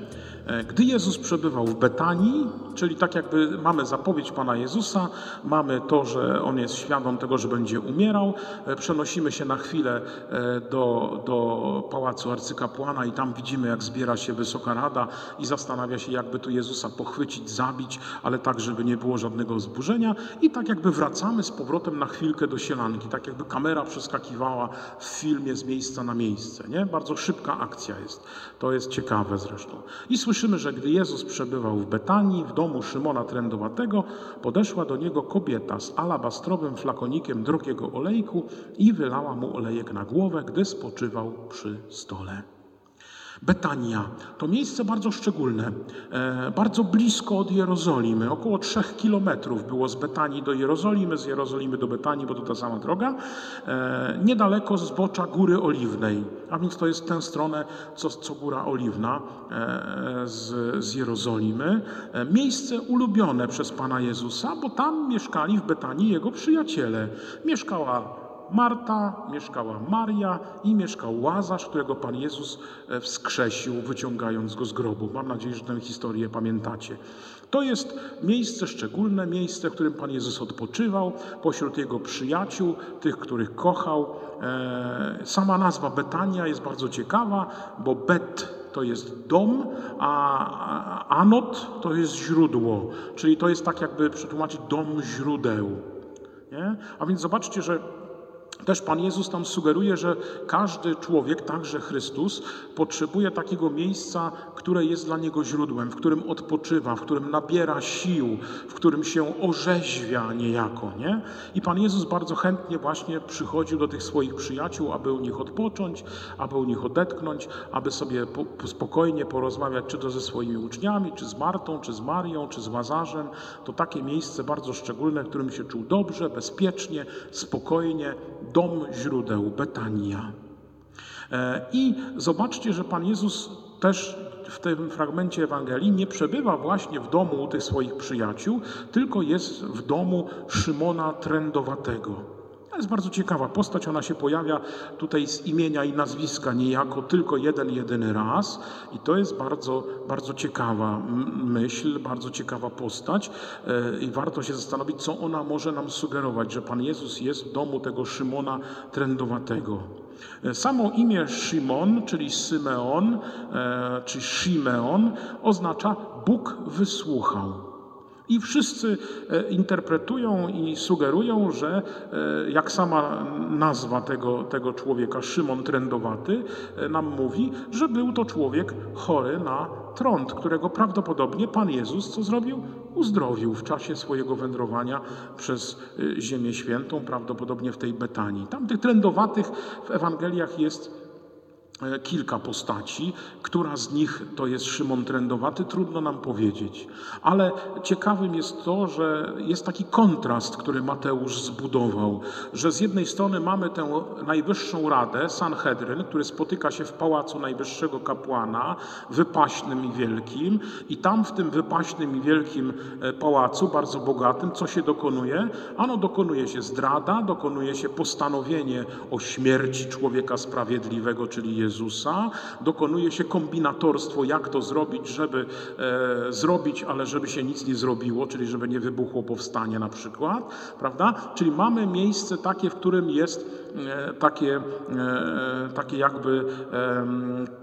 E, Gdy Jezus przebywał w Betanii, czyli tak jakby mamy zapowiedź Pana Jezusa, mamy to, że On jest świadom tego, że będzie umierał, e, przenosimy się na chwilę e, do, do pałacu arcykapłana i tam widzimy, jak zbiera się Wysoka Rada i zastanawia się, jakby tu Jezusa pochwycić, zabić, ale tak, żeby nie było żadnego wzburzenia i tak jakby wracamy z powrotem na chwilkę do sielanki, tak jakby kamera przeskakiwała w filmie z miejsca na miejsce, nie? Bardzo szybka akcja jest. To jest ciekawe zresztą. I słyszymy, że gdy Jezus przebywał w Betanii, w domu Szymona Trędowatego, podeszła do niego kobieta z alabastrowym flakonikiem drogiego olejku i wylała mu olejek na głowę, gdy spoczywał przy stole. Betania to miejsce bardzo szczególne, e, bardzo blisko od Jerozolimy. Około trzech kilometrów było z Betanii do Jerozolimy, z Jerozolimy do Betanii, bo to ta sama droga. E, niedaleko zbocza Góry Oliwnej, a więc to jest tę stronę, co, co Góra Oliwna e, z, z Jerozolimy. Miejsce ulubione przez Pana Jezusa, bo tam mieszkali w Betanii Jego przyjaciele. Mieszkała Marta, mieszkała Maria i mieszkał Łazarz, którego Pan Jezus e, wskrzesił, wyciągając go z grobu. Mam nadzieję, że tę historię pamiętacie. To jest miejsce szczególne, miejsce, w którym Pan Jezus odpoczywał, pośród Jego przyjaciół, tych, których kochał. E, Sama nazwa Betania jest bardzo ciekawa, bo Bet to jest dom, a Anot to jest źródło, czyli to jest tak jakby przetłumaczyć dom źródeł. Nie? A więc zobaczcie, że też Pan Jezus tam sugeruje, że każdy człowiek, także Chrystus, potrzebuje takiego miejsca, które jest dla niego źródłem, w którym odpoczywa, w którym nabiera sił, w którym się orzeźwia niejako. Nie? I Pan Jezus bardzo chętnie właśnie przychodził do tych swoich przyjaciół, aby u nich odpocząć, aby u nich odetchnąć, aby sobie po spokojnie porozmawiać, czy to ze swoimi uczniami, czy z Martą, czy z Marią, czy z Łazarzem. To takie miejsce bardzo szczególne, w którym się czuł dobrze, bezpiecznie, spokojnie, dom źródeł, Betania. E, I zobaczcie, że Pan Jezus też w tym fragmencie Ewangelii nie przebywa właśnie w domu tych swoich przyjaciół, tylko jest w domu Szymona Trędowatego. Jest bardzo ciekawa postać, ona się pojawia tutaj z imienia i nazwiska niejako tylko jeden, jedyny raz i to jest bardzo, bardzo ciekawa myśl, bardzo ciekawa postać e, i warto się zastanowić, co ona może nam sugerować, że Pan Jezus jest w domu tego Szymona Trędowatego. E, Samo imię Szymon, czyli Symeon, e, czy Shimeon, oznacza Bóg wysłuchał. I wszyscy interpretują i sugerują, że jak sama nazwa tego, tego człowieka, Szymon Trędowaty, nam mówi, że był to człowiek chory na trąd, którego prawdopodobnie Pan Jezus co zrobił? Uzdrowił w czasie swojego wędrowania przez Ziemię Świętą, prawdopodobnie w tej Betanii. Tam tych trędowatych w Ewangeliach jest kilka postaci. Która z nich to jest Szymon Trędowaty, trudno nam powiedzieć. Ale ciekawym jest to, że jest taki kontrast, który Mateusz zbudował, że z jednej strony mamy tę najwyższą radę, Sanhedryn, który spotyka się w pałacu najwyższego kapłana, wypaśnym i wielkim, i tam w tym wypaśnym i wielkim pałacu, bardzo bogatym, co się dokonuje? Ano dokonuje się zdrada, dokonuje się postanowienie o śmierci człowieka sprawiedliwego, czyli Jezusa. Jezusa, dokonuje się kombinatorstwo, jak to zrobić, żeby e, zrobić, ale żeby się nic nie zrobiło, czyli żeby nie wybuchło powstanie na przykład, prawda? Czyli mamy miejsce takie, w którym jest takie, e, takie jakby e,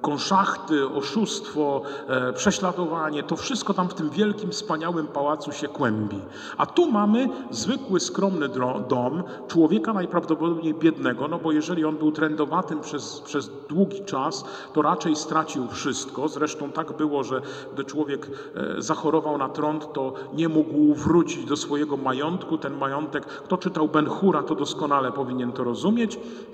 konszachty, oszustwo, e, prześladowanie, to wszystko tam w tym wielkim, wspaniałym pałacu się kłębi. A tu mamy zwykły, skromny dom człowieka najprawdopodobniej biednego, no bo jeżeli on był trendowatym przez, przez długi czas, to raczej stracił wszystko. Zresztą tak było, że gdy człowiek e, zachorował na trąd, to nie mógł wrócić do swojego majątku. Ten majątek, kto czytał Ben Hura, to doskonale powinien to rozumieć.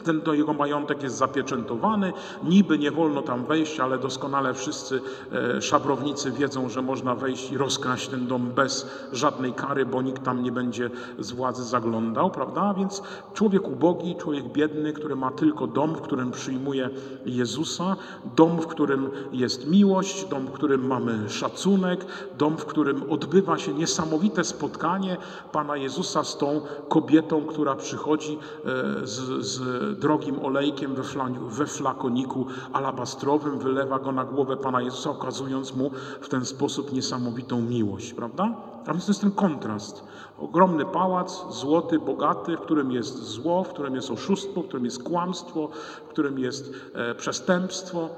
Ten to jego majątek jest zapieczętowany, niby nie wolno tam wejść, ale doskonale wszyscy e, szabrownicy wiedzą, że można wejść i rozkraść ten dom bez żadnej kary, bo nikt tam nie będzie z władzy zaglądał, prawda? Więc człowiek ubogi, człowiek biedny, który ma tylko dom, w którym przyjmuje Jezusa, dom, w którym jest miłość, dom, w którym mamy szacunek, dom, w którym odbywa się niesamowite spotkanie Pana Jezusa z tą kobietą, która przychodzi e, z, drogim olejkiem we, we flakoniku alabastrowym, wylewa go na głowę Pana Jezusa, okazując mu w ten sposób niesamowitą miłość, prawda? A więc to jest ten kontrast. Ogromny pałac, złoty, bogaty, w którym jest zło, w którym jest oszustwo, w którym jest kłamstwo, w którym jest e, przestępstwo,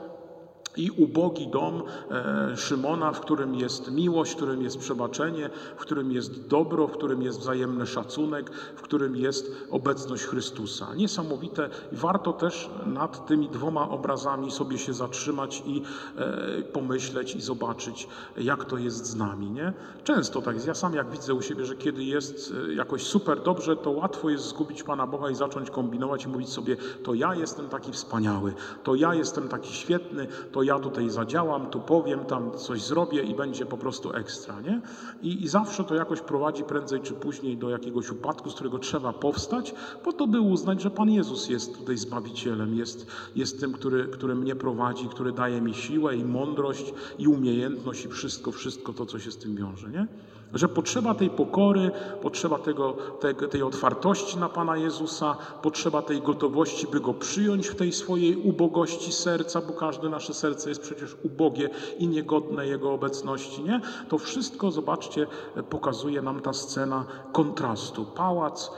i ubogi dom e, Szymona, w którym jest miłość, w którym jest przebaczenie, w którym jest dobro, w którym jest wzajemny szacunek, w którym jest obecność Chrystusa. Niesamowite i warto też nad tymi dwoma obrazami sobie się zatrzymać i e, pomyśleć i zobaczyć, jak to jest z nami. Nie? Często tak jest. Ja sam jak widzę u siebie, że kiedy jest e, jakoś super dobrze, to łatwo jest zgubić Pana Boga i zacząć kombinować i mówić sobie, to ja jestem taki wspaniały, to ja jestem taki świetny, to ja tutaj zadziałam, tu powiem, tam coś zrobię i będzie po prostu ekstra, nie? I, I zawsze to jakoś prowadzi prędzej czy później do jakiegoś upadku, z którego trzeba powstać, po to, by uznać, że Pan Jezus jest tutaj Zbawicielem, jest, jest tym, który, który mnie prowadzi, który daje mi siłę i mądrość i umiejętność i wszystko, wszystko to, co się z tym wiąże, nie? Że potrzeba tej pokory, potrzeba tego, tej, tej otwartości na Pana Jezusa, potrzeba tej gotowości, by Go przyjąć w tej swojej ubogości serca, bo każde nasze serce jest przecież ubogie i niegodne Jego obecności, nie? To wszystko, zobaczcie, pokazuje nam ta scena kontrastu. Pałac,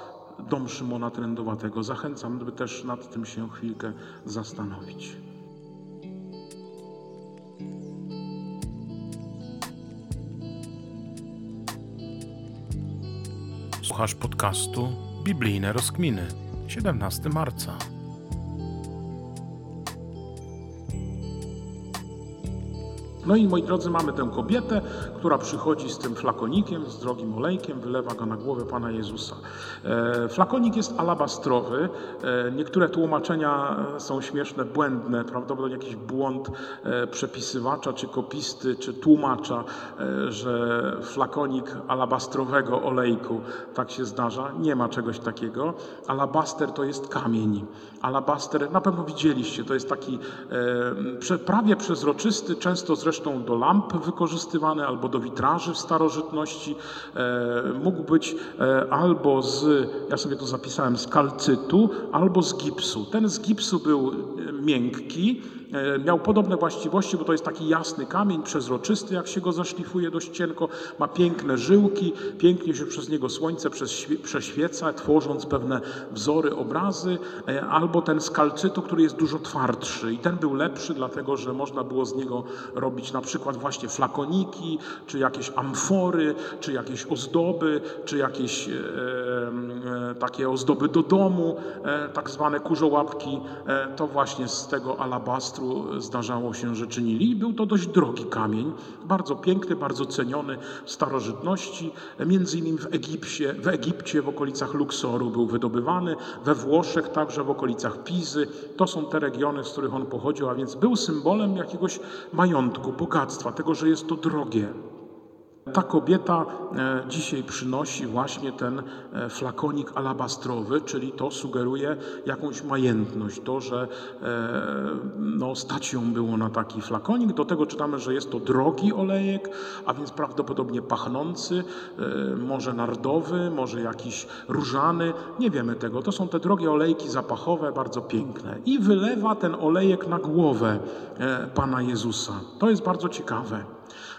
dom Szymona Trędowatego. Zachęcam, by też nad tym się chwilkę zastanowić. Słuchasz podcastu Biblijne Rozkminy. 17 marca. No i moi drodzy, mamy tę kobietę, która przychodzi z tym flakonikiem, z drogim olejkiem, wylewa go na głowę Pana Jezusa. E, flakonik jest alabastrowy. E, niektóre tłumaczenia są śmieszne, błędne, prawdopodobnie jakiś błąd e, przepisywacza, czy kopisty, czy tłumacza, e, że flakonik alabastrowego olejku, tak się zdarza. Nie ma czegoś takiego. Alabaster to jest kamień. Alabaster, na pewno widzieliście, to jest taki e, prawie przezroczysty, często zresztą do lamp wykorzystywany, albo do witraży w starożytności. E, mógł być e, albo z, ja sobie to zapisałem, z kalcytu, albo z gipsu. Ten z gipsu był e, miękki, miał podobne właściwości, bo to jest taki jasny kamień, przezroczysty, jak się go zaszlifuje dość cienko, ma piękne żyłki, pięknie się przez niego słońce prześwie- prześwieca, tworząc pewne wzory, obrazy, e, albo ten z kalcytu, który jest dużo twardszy. I ten był lepszy, dlatego że można było z niego robić na przykład właśnie flakoniki, czy jakieś amfory, czy jakieś ozdoby, czy jakieś e, e, takie ozdoby do domu, e, tak zwane kurzołapki, e, to właśnie z tego alabastru zdarzało się, że czynili. Był to dość drogi kamień, bardzo piękny, bardzo ceniony w starożytności. Między innymi w Egipcie, w Egipcie, w okolicach Luksoru był wydobywany, we Włoszech także w okolicach Pizy. To są te regiony, z których on pochodził, a więc był symbolem jakiegoś majątku, bogactwa, tego, że jest to drogie. Ta kobieta e, dzisiaj przynosi właśnie ten e, flakonik alabastrowy, czyli to sugeruje jakąś majętność, to, że e, no, stać ją było na taki flakonik. Do tego czytamy, że jest to drogi olejek, a więc prawdopodobnie pachnący, może nardowy, może jakiś różany, nie wiemy tego. To są te drogie olejki zapachowe, bardzo piękne. I wylewa ten olejek na głowę Pana Jezusa. To jest bardzo ciekawe.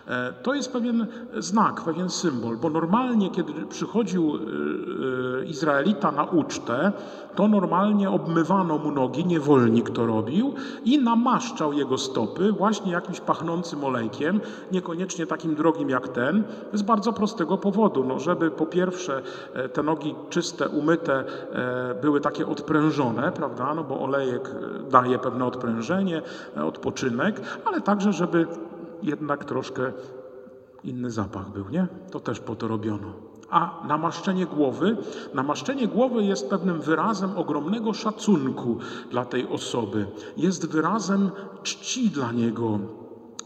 E, To jest pewien znak, pewien symbol, bo normalnie, kiedy przychodził e, e, Izraelita na ucztę, to normalnie obmywano mu nogi, niewolnik to robił i namaszczał jego stopy właśnie jakimś pachnącym olejkiem, niekoniecznie takim drogim jak ten, z bardzo prostego powodu, no, żeby po pierwsze te nogi czyste, umyte były takie odprężone, prawda, no bo olejek daje pewne odprężenie, odpoczynek, ale także, żeby jednak troszkę inny zapach był, nie? To też po to robiono. A namaszczenie głowy, namaszczenie głowy jest pewnym wyrazem ogromnego szacunku dla tej osoby. Jest wyrazem czci dla niego.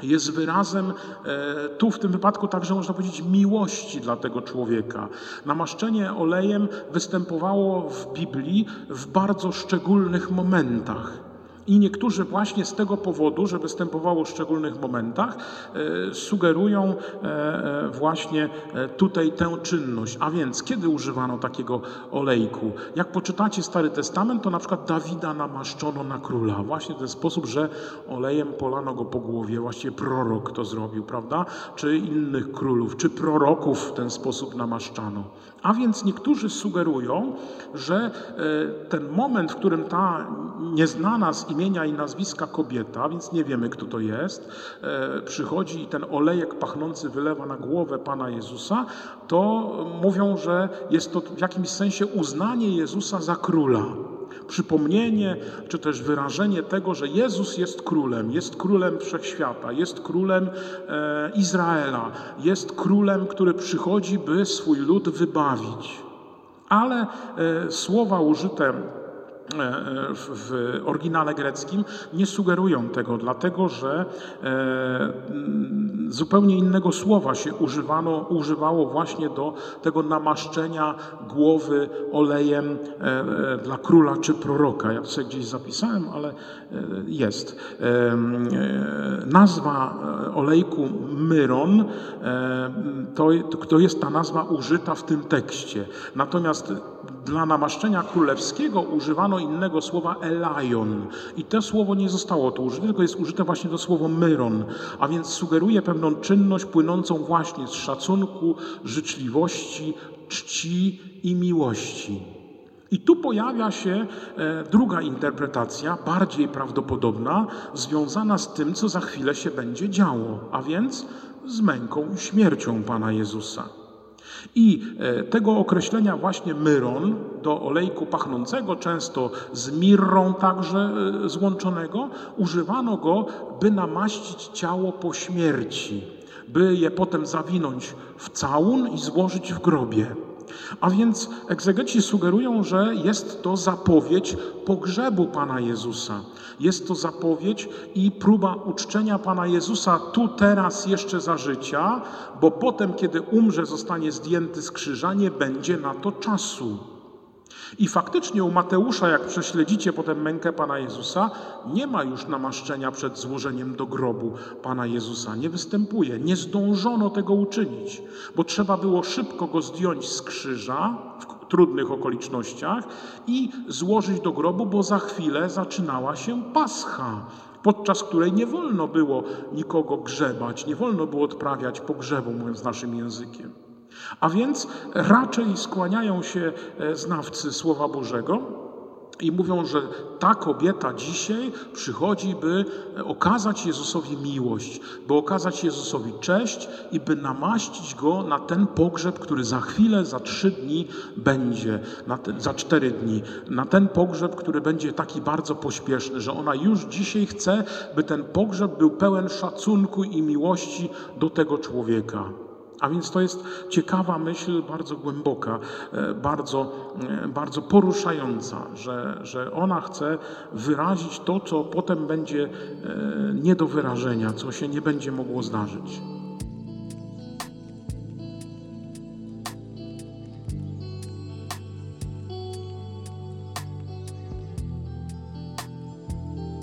Jest wyrazem, e, tu w tym wypadku także można powiedzieć, miłości dla tego człowieka. Namaszczenie olejem występowało w Biblii w bardzo szczególnych momentach. I niektórzy właśnie z tego powodu, że występowało w szczególnych momentach, e, sugerują e, e, właśnie tutaj tę czynność. A więc, kiedy używano takiego olejku? Jak poczytacie Stary Testament, to na przykład Dawida namaszczono na króla. Właśnie w ten sposób, że olejem polano go po głowie. Właściwie prorok to zrobił, prawda? Czy innych królów, czy proroków w ten sposób namaszczano. A więc niektórzy sugerują, że ten moment, w którym ta nieznana z imienia i nazwiska kobieta, więc nie wiemy, kto to jest, e, przychodzi i ten olejek pachnący wylewa na głowę Pana Jezusa, to mówią, że jest to w jakimś sensie uznanie Jezusa za króla. Przypomnienie, czy też wyrażenie tego, że Jezus jest królem, jest królem wszechświata, jest królem e, Izraela, jest królem, który przychodzi, by swój lud wybawić. Ale e, słowa użyte w oryginale greckim nie sugerują tego, dlatego że e, zupełnie innego słowa się używano, używało właśnie do tego namaszczenia głowy olejem dla króla czy proroka. Ja sobie gdzieś zapisałem, ale jest. Nazwa olejku myron to, to jest ta nazwa użyta w tym tekście. Natomiast dla namaszczenia królewskiego używano innego słowa elajon. I to słowo nie zostało tu użyte, tylko jest użyte właśnie to słowo myron, a więc sugeruje pewną czynność płynącą właśnie z szacunku, życzliwości, czci i miłości. I tu pojawia się e, druga interpretacja, bardziej prawdopodobna, związana z tym, co za chwilę się będzie działo, a więc z męką i śmiercią Pana Jezusa. I e, tego określenia właśnie myron do olejku pachnącego, często z mirrą także e, złączonego, używano go, by namaścić ciało po śmierci, by je potem zawinąć w całun i złożyć w grobie. A więc egzegeci sugerują, że jest to zapowiedź pogrzebu Pana Jezusa. Jest to zapowiedź i próba uczczenia Pana Jezusa tu, teraz, jeszcze za życia, bo potem, kiedy umrze, zostanie zdjęty z krzyża, nie będzie na to czasu. I faktycznie u Mateusza, jak prześledzicie potem mękę Pana Jezusa, nie ma już namaszczenia przed złożeniem do grobu Pana Jezusa. Nie występuje. Nie zdążono tego uczynić, bo trzeba było szybko go zdjąć z krzyża w trudnych okolicznościach i złożyć do grobu, bo za chwilę zaczynała się Pascha podczas której nie wolno było nikogo grzebać, nie wolno było odprawiać pogrzebu, mówiąc naszym językiem. A więc raczej skłaniają się e, znawcy Słowa Bożego i mówią, że ta kobieta dzisiaj przychodzi, by okazać Jezusowi miłość, by okazać Jezusowi cześć i by namaścić go na ten pogrzeb, który za chwilę, za trzy dni będzie, za cztery dni, na ten pogrzeb, który będzie taki bardzo pośpieszny, że ona już dzisiaj chce, by ten pogrzeb był pełen szacunku i miłości do tego człowieka. A więc to jest ciekawa myśl, bardzo głęboka, e, bardzo, e, bardzo poruszająca, że, że ona chce wyrazić to, co potem będzie e, nie do wyrażenia, co się nie będzie mogło zdarzyć.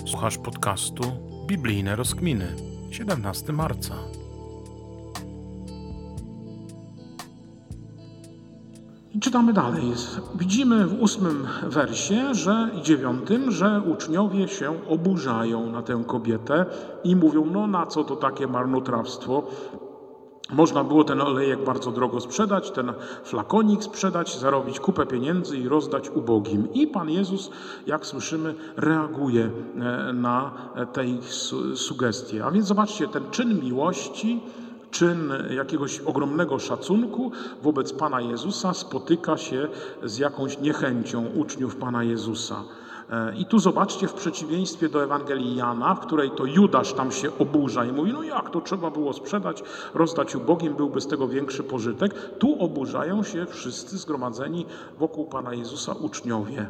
Słuchasz podcastu Biblijne Rozkminy, 17 marca. I czytamy dalej. Widzimy w ósmym wersie, że i dziewiątym, że uczniowie się oburzają na tę kobietę i mówią, no na co to takie marnotrawstwo? Można było ten olejek bardzo drogo sprzedać, ten flakonik sprzedać, zarobić kupę pieniędzy i rozdać ubogim. I Pan Jezus, jak słyszymy, reaguje e, na tej sugestie. A więc zobaczcie, ten czyn miłości, czyn jakiegoś ogromnego szacunku wobec Pana Jezusa spotyka się z jakąś niechęcią uczniów Pana Jezusa. E, I tu zobaczcie, w przeciwieństwie do Ewangelii Jana, w której to Judasz tam się oburza i mówi, no jak to trzeba było sprzedać, rozdać ubogim, byłby z tego większy pożytek. Tu oburzają się wszyscy zgromadzeni wokół Pana Jezusa uczniowie.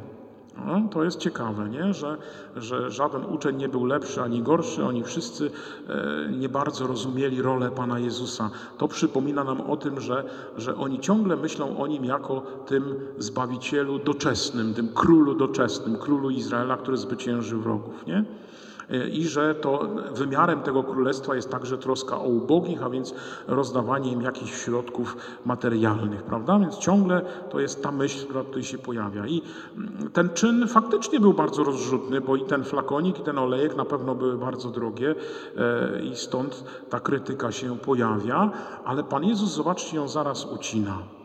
To jest ciekawe, nie? Że, że żaden uczeń nie był lepszy ani gorszy, oni wszyscy e, nie bardzo rozumieli rolę Pana Jezusa. To przypomina nam o tym, że, że oni ciągle myślą o Nim jako tym Zbawicielu doczesnym, tym Królu doczesnym, Królu Izraela, który zwycięży wrogów, nie? I że to wymiarem tego królestwa jest także troska o ubogich, a więc rozdawanie im jakichś środków materialnych, prawda? Więc ciągle to jest ta myśl, która tutaj się pojawia. I ten czyn faktycznie był bardzo rozrzutny, bo i ten flakonik, i ten olejek na pewno były bardzo drogie e, i stąd ta krytyka się pojawia, ale Pan Jezus, zobaczcie, ją zaraz ucina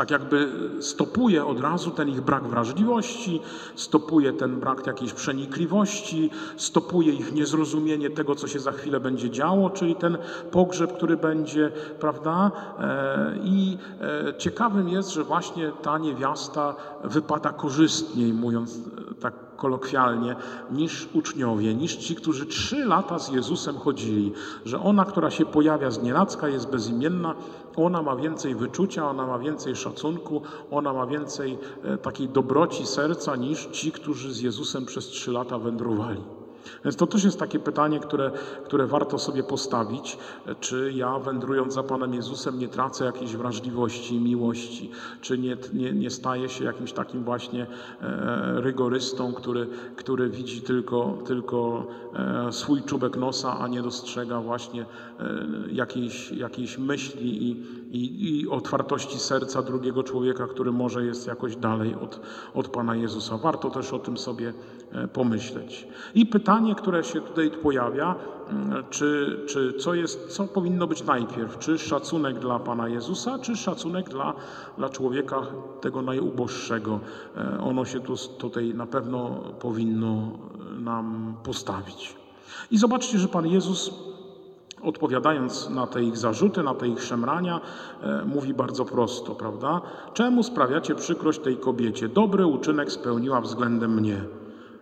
tak jakby stopuje od razu ten ich brak wrażliwości, stopuje ten brak jakiejś przenikliwości, stopuje ich niezrozumienie tego, co się za chwilę będzie działo, czyli ten pogrzeb, który będzie, prawda? E, I e, ciekawym jest, że właśnie ta niewiasta wypada korzystniej, mówiąc e, tak kolokwialnie, niż uczniowie, niż ci, którzy trzy lata z Jezusem chodzili, że ona, która się pojawia z nienacka, jest bezimienna, ona ma więcej wyczucia, ona ma więcej szacunku, ona ma więcej e, takiej dobroci serca niż ci, którzy z Jezusem przez trzy lata wędrowali. Więc to też jest takie pytanie, które, które warto sobie postawić, czy ja wędrując za Panem Jezusem nie tracę jakiejś wrażliwości miłości, czy nie, nie, nie staję się jakimś takim właśnie e, rygorystą, który, który widzi tylko, tylko e, swój czubek nosa, a nie dostrzega właśnie e, jakiejś, jakiejś myśli i, i, i otwartości serca drugiego człowieka, który może jest jakoś dalej od, od Pana Jezusa. Warto też o tym sobie pomyśleć. I pytanie, które się tutaj pojawia, mm, czy, czy co, jest, co powinno być najpierw? Czy szacunek dla Pana Jezusa, czy szacunek dla, dla człowieka tego najuboższego? E, ono się tu, tutaj na pewno powinno nam postawić. I zobaczcie, że Pan Jezus odpowiadając na te ich zarzuty, na te ich szemrania, e, mówi bardzo prosto, prawda? Czemu sprawiacie przykrość tej kobiecie? Dobry uczynek spełniła względem mnie.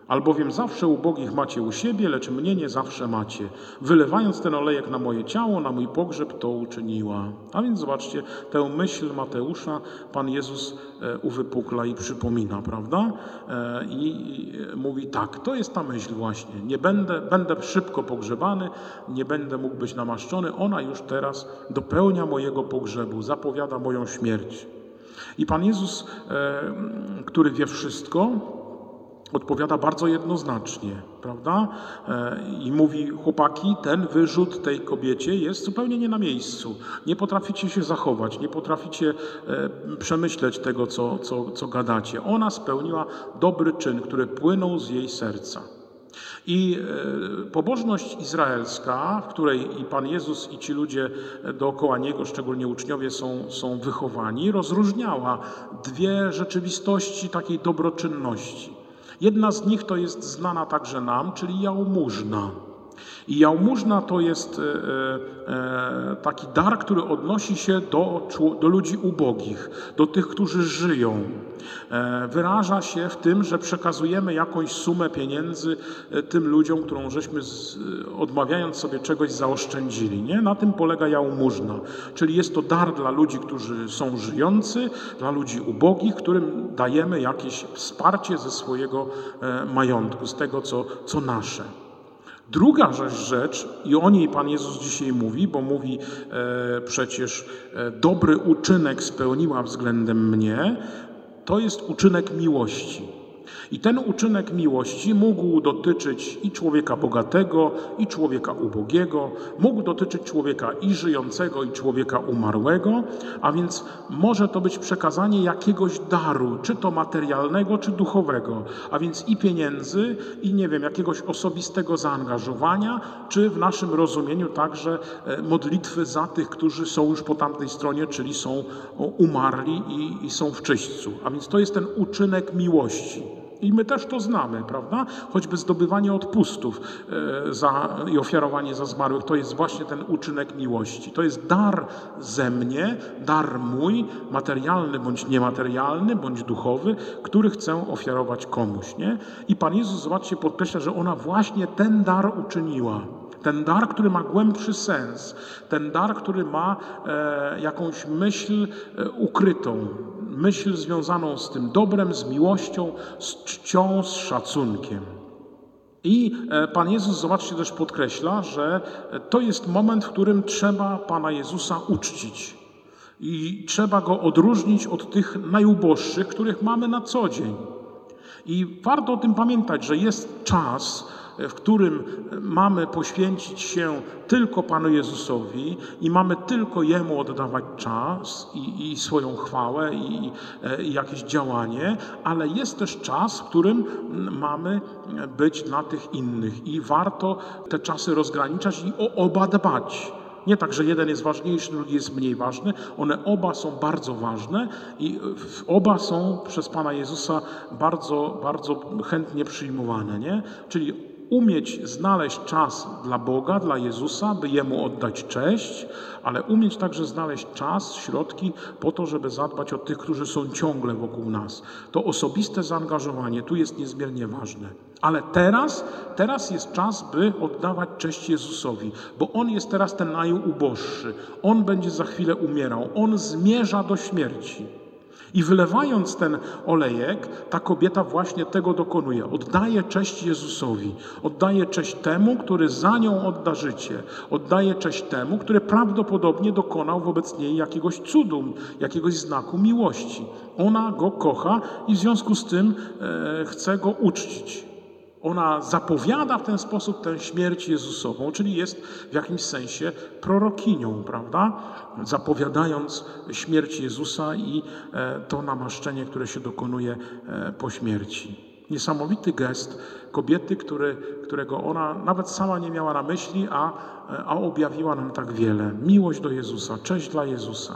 Albowiem zawsze ubogich macie u siebie, lecz mnie nie zawsze macie. Wylewając ten olejek na moje ciało, na mój pogrzeb, to uczyniła. A więc zobaczcie, tę myśl Mateusza Pan Jezus e, uwypukla i przypomina, prawda? E, I mówi tak, to jest ta myśl właśnie. Nie będę, będę szybko pogrzebany, nie będę mógł być namaszczony. Ona już teraz dopełnia mojego pogrzebu, zapowiada moją śmierć. I Pan Jezus, e, który wie wszystko, odpowiada bardzo jednoznacznie, prawda? E, I mówi: Chłopaki, ten wyrzut tej kobiecie jest zupełnie nie na miejscu. Nie potraficie się zachować, nie potraficie e, przemyśleć tego, co, co, co gadacie. Ona spełniła dobry czyn, który płynął z jej serca. I e, pobożność izraelska, w której i Pan Jezus, i ci ludzie dookoła Niego, szczególnie uczniowie, są, są wychowani, rozróżniała dwie rzeczywistości takiej dobroczynności. Jedna z nich to jest znana także nam, czyli jałmużna. I jałmużna to jest e, e, taki dar, który odnosi się do, do ludzi ubogich, do tych, którzy żyją. E, wyraża się w tym, że przekazujemy jakąś sumę pieniędzy tym ludziom, którą żeśmy odmawiając sobie czegoś zaoszczędzili. Nie? Na tym polega jałmużna. Czyli jest to dar dla ludzi, którzy są żyjący, dla ludzi ubogich, którym dajemy jakieś wsparcie ze swojego majątku, z tego, co, co nasze. Druga rzecz, i o niej Pan Jezus dzisiaj mówi, bo mówi e, przecież e, dobry uczynek spełniła względem mnie, to jest uczynek miłości. I ten uczynek miłości mógł dotyczyć i człowieka bogatego, i człowieka ubogiego, mógł dotyczyć człowieka i żyjącego, i człowieka umarłego, a więc może to być przekazanie jakiegoś daru, czy to materialnego, czy duchowego, a więc i pieniędzy, i nie wiem, jakiegoś osobistego zaangażowania, czy w naszym rozumieniu także e, modlitwy za tych, którzy są już po tamtej stronie, czyli są umarli i, i są w czyśćcu. A więc to jest ten uczynek miłości. I my też to znamy, prawda? Choćby zdobywanie odpustów e, za, i ofiarowanie za zmarłych, to jest właśnie ten uczynek miłości. To jest dar ze mnie, dar mój, materialny bądź niematerialny, bądź duchowy, który chcę ofiarować komuś. Nie? I Pan Jezus, zobaczcie, podkreśla, że ona właśnie ten dar uczyniła. Ten dar, który ma głębszy sens, ten dar, który ma e, jakąś myśl e, ukrytą, myśl związaną z tym dobrem, z miłością, z czcią, z szacunkiem. I e, Pan Jezus, zobaczcie, też podkreśla, że to jest moment, w którym trzeba Pana Jezusa uczcić. I trzeba go odróżnić od tych najuboższych, których mamy na co dzień. I warto o tym pamiętać, że jest czas, w którym mamy poświęcić się tylko Panu Jezusowi i mamy tylko Jemu oddawać czas i, i swoją chwałę i, i jakieś działanie, ale jest też czas, w którym mamy być dla tych innych i warto te czasy rozgraniczać i o oba dbać. Nie tak, że jeden jest ważniejszy, drugi jest mniej ważny. One oba są bardzo ważne i oba są przez Pana Jezusa bardzo, bardzo chętnie przyjmowane. Nie? Czyli umieć znaleźć czas dla Boga, dla Jezusa, by Jemu oddać cześć, ale umieć także znaleźć czas, środki po to, żeby zadbać o tych, którzy są ciągle wokół nas. To osobiste zaangażowanie tu jest niezmiernie ważne. Ale teraz, teraz jest czas, by oddawać cześć Jezusowi, bo On jest teraz ten najuboższy. On będzie za chwilę umierał. On zmierza do śmierci. I wylewając ten olejek, ta kobieta właśnie tego dokonuje. Oddaje cześć Jezusowi, oddaje cześć temu, który za nią odda życie, oddaje cześć temu, który prawdopodobnie dokonał wobec niej jakiegoś cudu, jakiegoś znaku miłości. Ona go kocha i w związku z tym e, chce go uczcić. Ona zapowiada w ten sposób tę śmierć Jezusową, czyli jest w jakimś sensie prorokinią, prawda? Zapowiadając śmierć Jezusa i e, to namaszczenie, które się dokonuje e, po śmierci. Niesamowity gest kobiety, który, którego ona nawet sama nie miała na myśli, a, a objawiła nam tak wiele. Miłość do Jezusa, cześć dla Jezusa.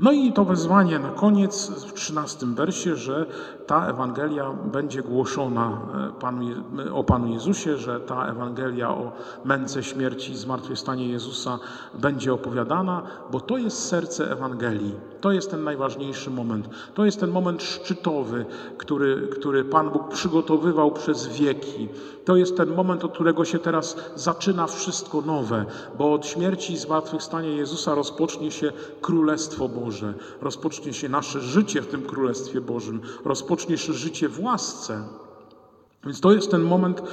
No i to wezwanie na koniec w 13 wersie, że ta Ewangelia będzie głoszona e, Panu, o Panu Jezusie, że ta Ewangelia o męce śmierci i zmartwychwstanie Jezusa będzie opowiadana, bo to jest serce Ewangelii. To jest ten najważniejszy moment. To jest ten moment szczytowy, który, który Pan Bóg przygotowywał przez wieki. To jest ten moment, od którego się teraz zaczyna wszystko nowe, bo od śmierci i zmartwychwstania Jezusa rozpocznie się Królestwo Boże, rozpocznie się nasze życie w tym Królestwie Bożym, rozpocznie się życie w łasce. Więc to jest ten moment e,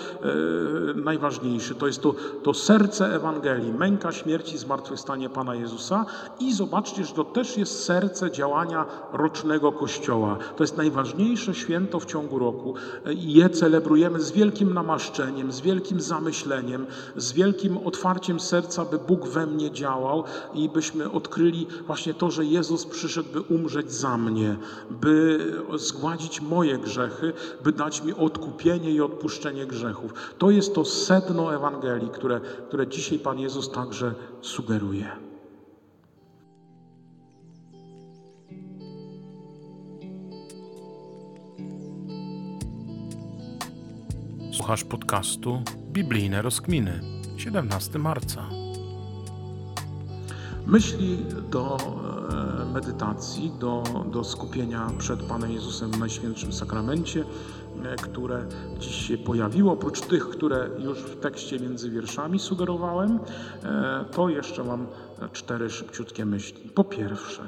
najważniejszy. To jest to, to serce Ewangelii, męka śmierci, zmartwychwstanie Pana Jezusa. I zobaczcie, że to też jest serce działania rocznego Kościoła. To jest najważniejsze święto w ciągu roku. I je celebrujemy z wielkim namaszczeniem, z wielkim zamyśleniem, z wielkim otwarciem serca, by Bóg we mnie działał i byśmy odkryli właśnie to, że Jezus przyszedł, by umrzeć za mnie, by zgładzić moje grzechy, by dać mi odkupienie i odpuszczenie grzechów. To jest to sedno Ewangelii, które, które dzisiaj Pan Jezus także sugeruje. Słuchasz podcastu Biblijne Rozkminy, 17 marca. Myśli do e, medytacji, do, do skupienia przed Panem Jezusem w Najświętszym Sakramencie które dziś się pojawiło, oprócz tych, które już w tekście między wierszami sugerowałem, e, to jeszcze mam cztery szybciutkie myśli. Po pierwsze,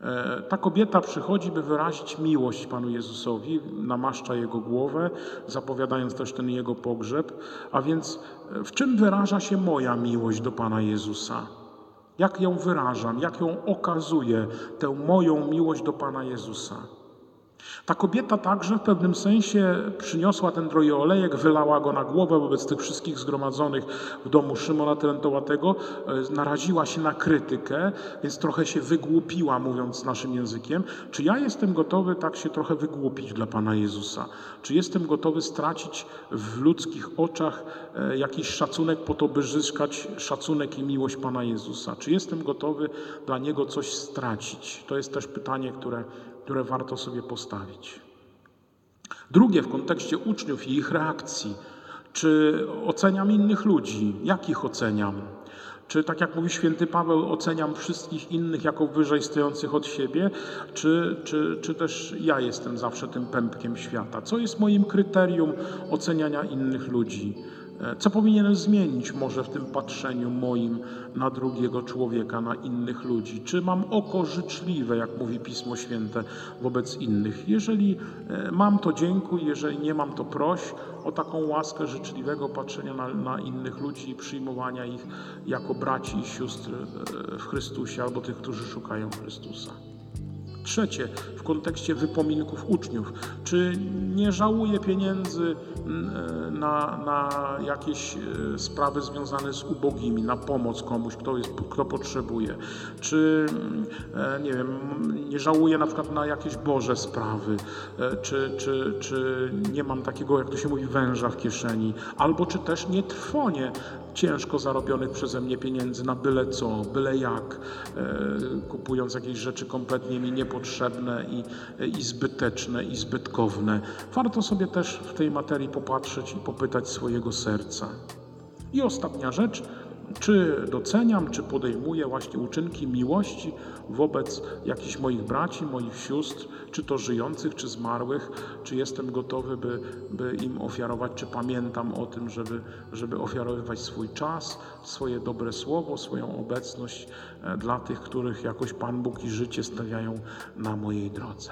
e, ta kobieta przychodzi, by wyrazić miłość Panu Jezusowi, namaszcza Jego głowę, zapowiadając też ten Jego pogrzeb. A więc w czym wyraża się moja miłość do Pana Jezusa? Jak ją wyrażam, jak ją okazuję, tę moją miłość do Pana Jezusa? Ta kobieta także w pewnym sensie przyniosła ten drogi olejek, wylała go na głowę wobec tych wszystkich zgromadzonych w domu Szymona Trentowatego, e, naraziła się na krytykę, więc trochę się wygłupiła, mówiąc naszym językiem. Czy ja jestem gotowy tak się trochę wygłupić dla Pana Jezusa? Czy jestem gotowy stracić w ludzkich oczach e, jakiś szacunek po to, by zyskać szacunek i miłość Pana Jezusa? Czy jestem gotowy dla Niego coś stracić? To jest też pytanie, które które warto sobie postawić. Drugie w kontekście uczniów i ich reakcji. Czy oceniam innych ludzi? Jakich oceniam? Czy tak jak mówi święty Paweł, oceniam wszystkich innych jako wyżej stojących od siebie, czy, czy, czy też ja jestem zawsze tym pępkiem świata? Co jest moim kryterium oceniania innych ludzi? E, Co powinienem zmienić może w tym patrzeniu moim na drugiego człowieka, na innych ludzi? Czy mam oko życzliwe, jak mówi Pismo Święte, wobec innych? Jeżeli e, mam, to dziękuj, jeżeli nie mam, to proś o taką łaskę życzliwego patrzenia na, na innych ludzi i przyjmowania ich jako braci i sióstr e, w Chrystusie albo tych, którzy szukają Chrystusa. Trzecie, w kontekście wypominków uczniów. Czy nie żałuję pieniędzy mm, e, na, na jakieś e, sprawy związane z ubogimi, na pomoc komuś, kto, jest, kto potrzebuje? Czy mm, e, nie wiem, nie żałuję na przykład na jakieś Boże sprawy? Czy, czy, czy nie mam takiego, jak to się mówi, węża w kieszeni? Albo czy też nie trwonię ciężko zarobionych przeze mnie pieniędzy na byle co, byle jak, e, kupując jakieś rzeczy kompletnie mi niepotrzebne i, i zbyteczne i zbytkowne. Warto sobie też w tej materii popatrzeć i popytać swojego serca. I ostatnia rzecz, czy doceniam, czy podejmuję właśnie uczynki miłości wobec jakichś moich braci, moich sióstr, czy to żyjących, czy zmarłych, czy jestem gotowy, by, by im ofiarować, czy pamiętam o tym, żeby, żeby ofiarowywać swój czas, swoje dobre słowo, swoją obecność e, dla tych, których jakoś Pan Bóg i życie stawiają na mojej drodze.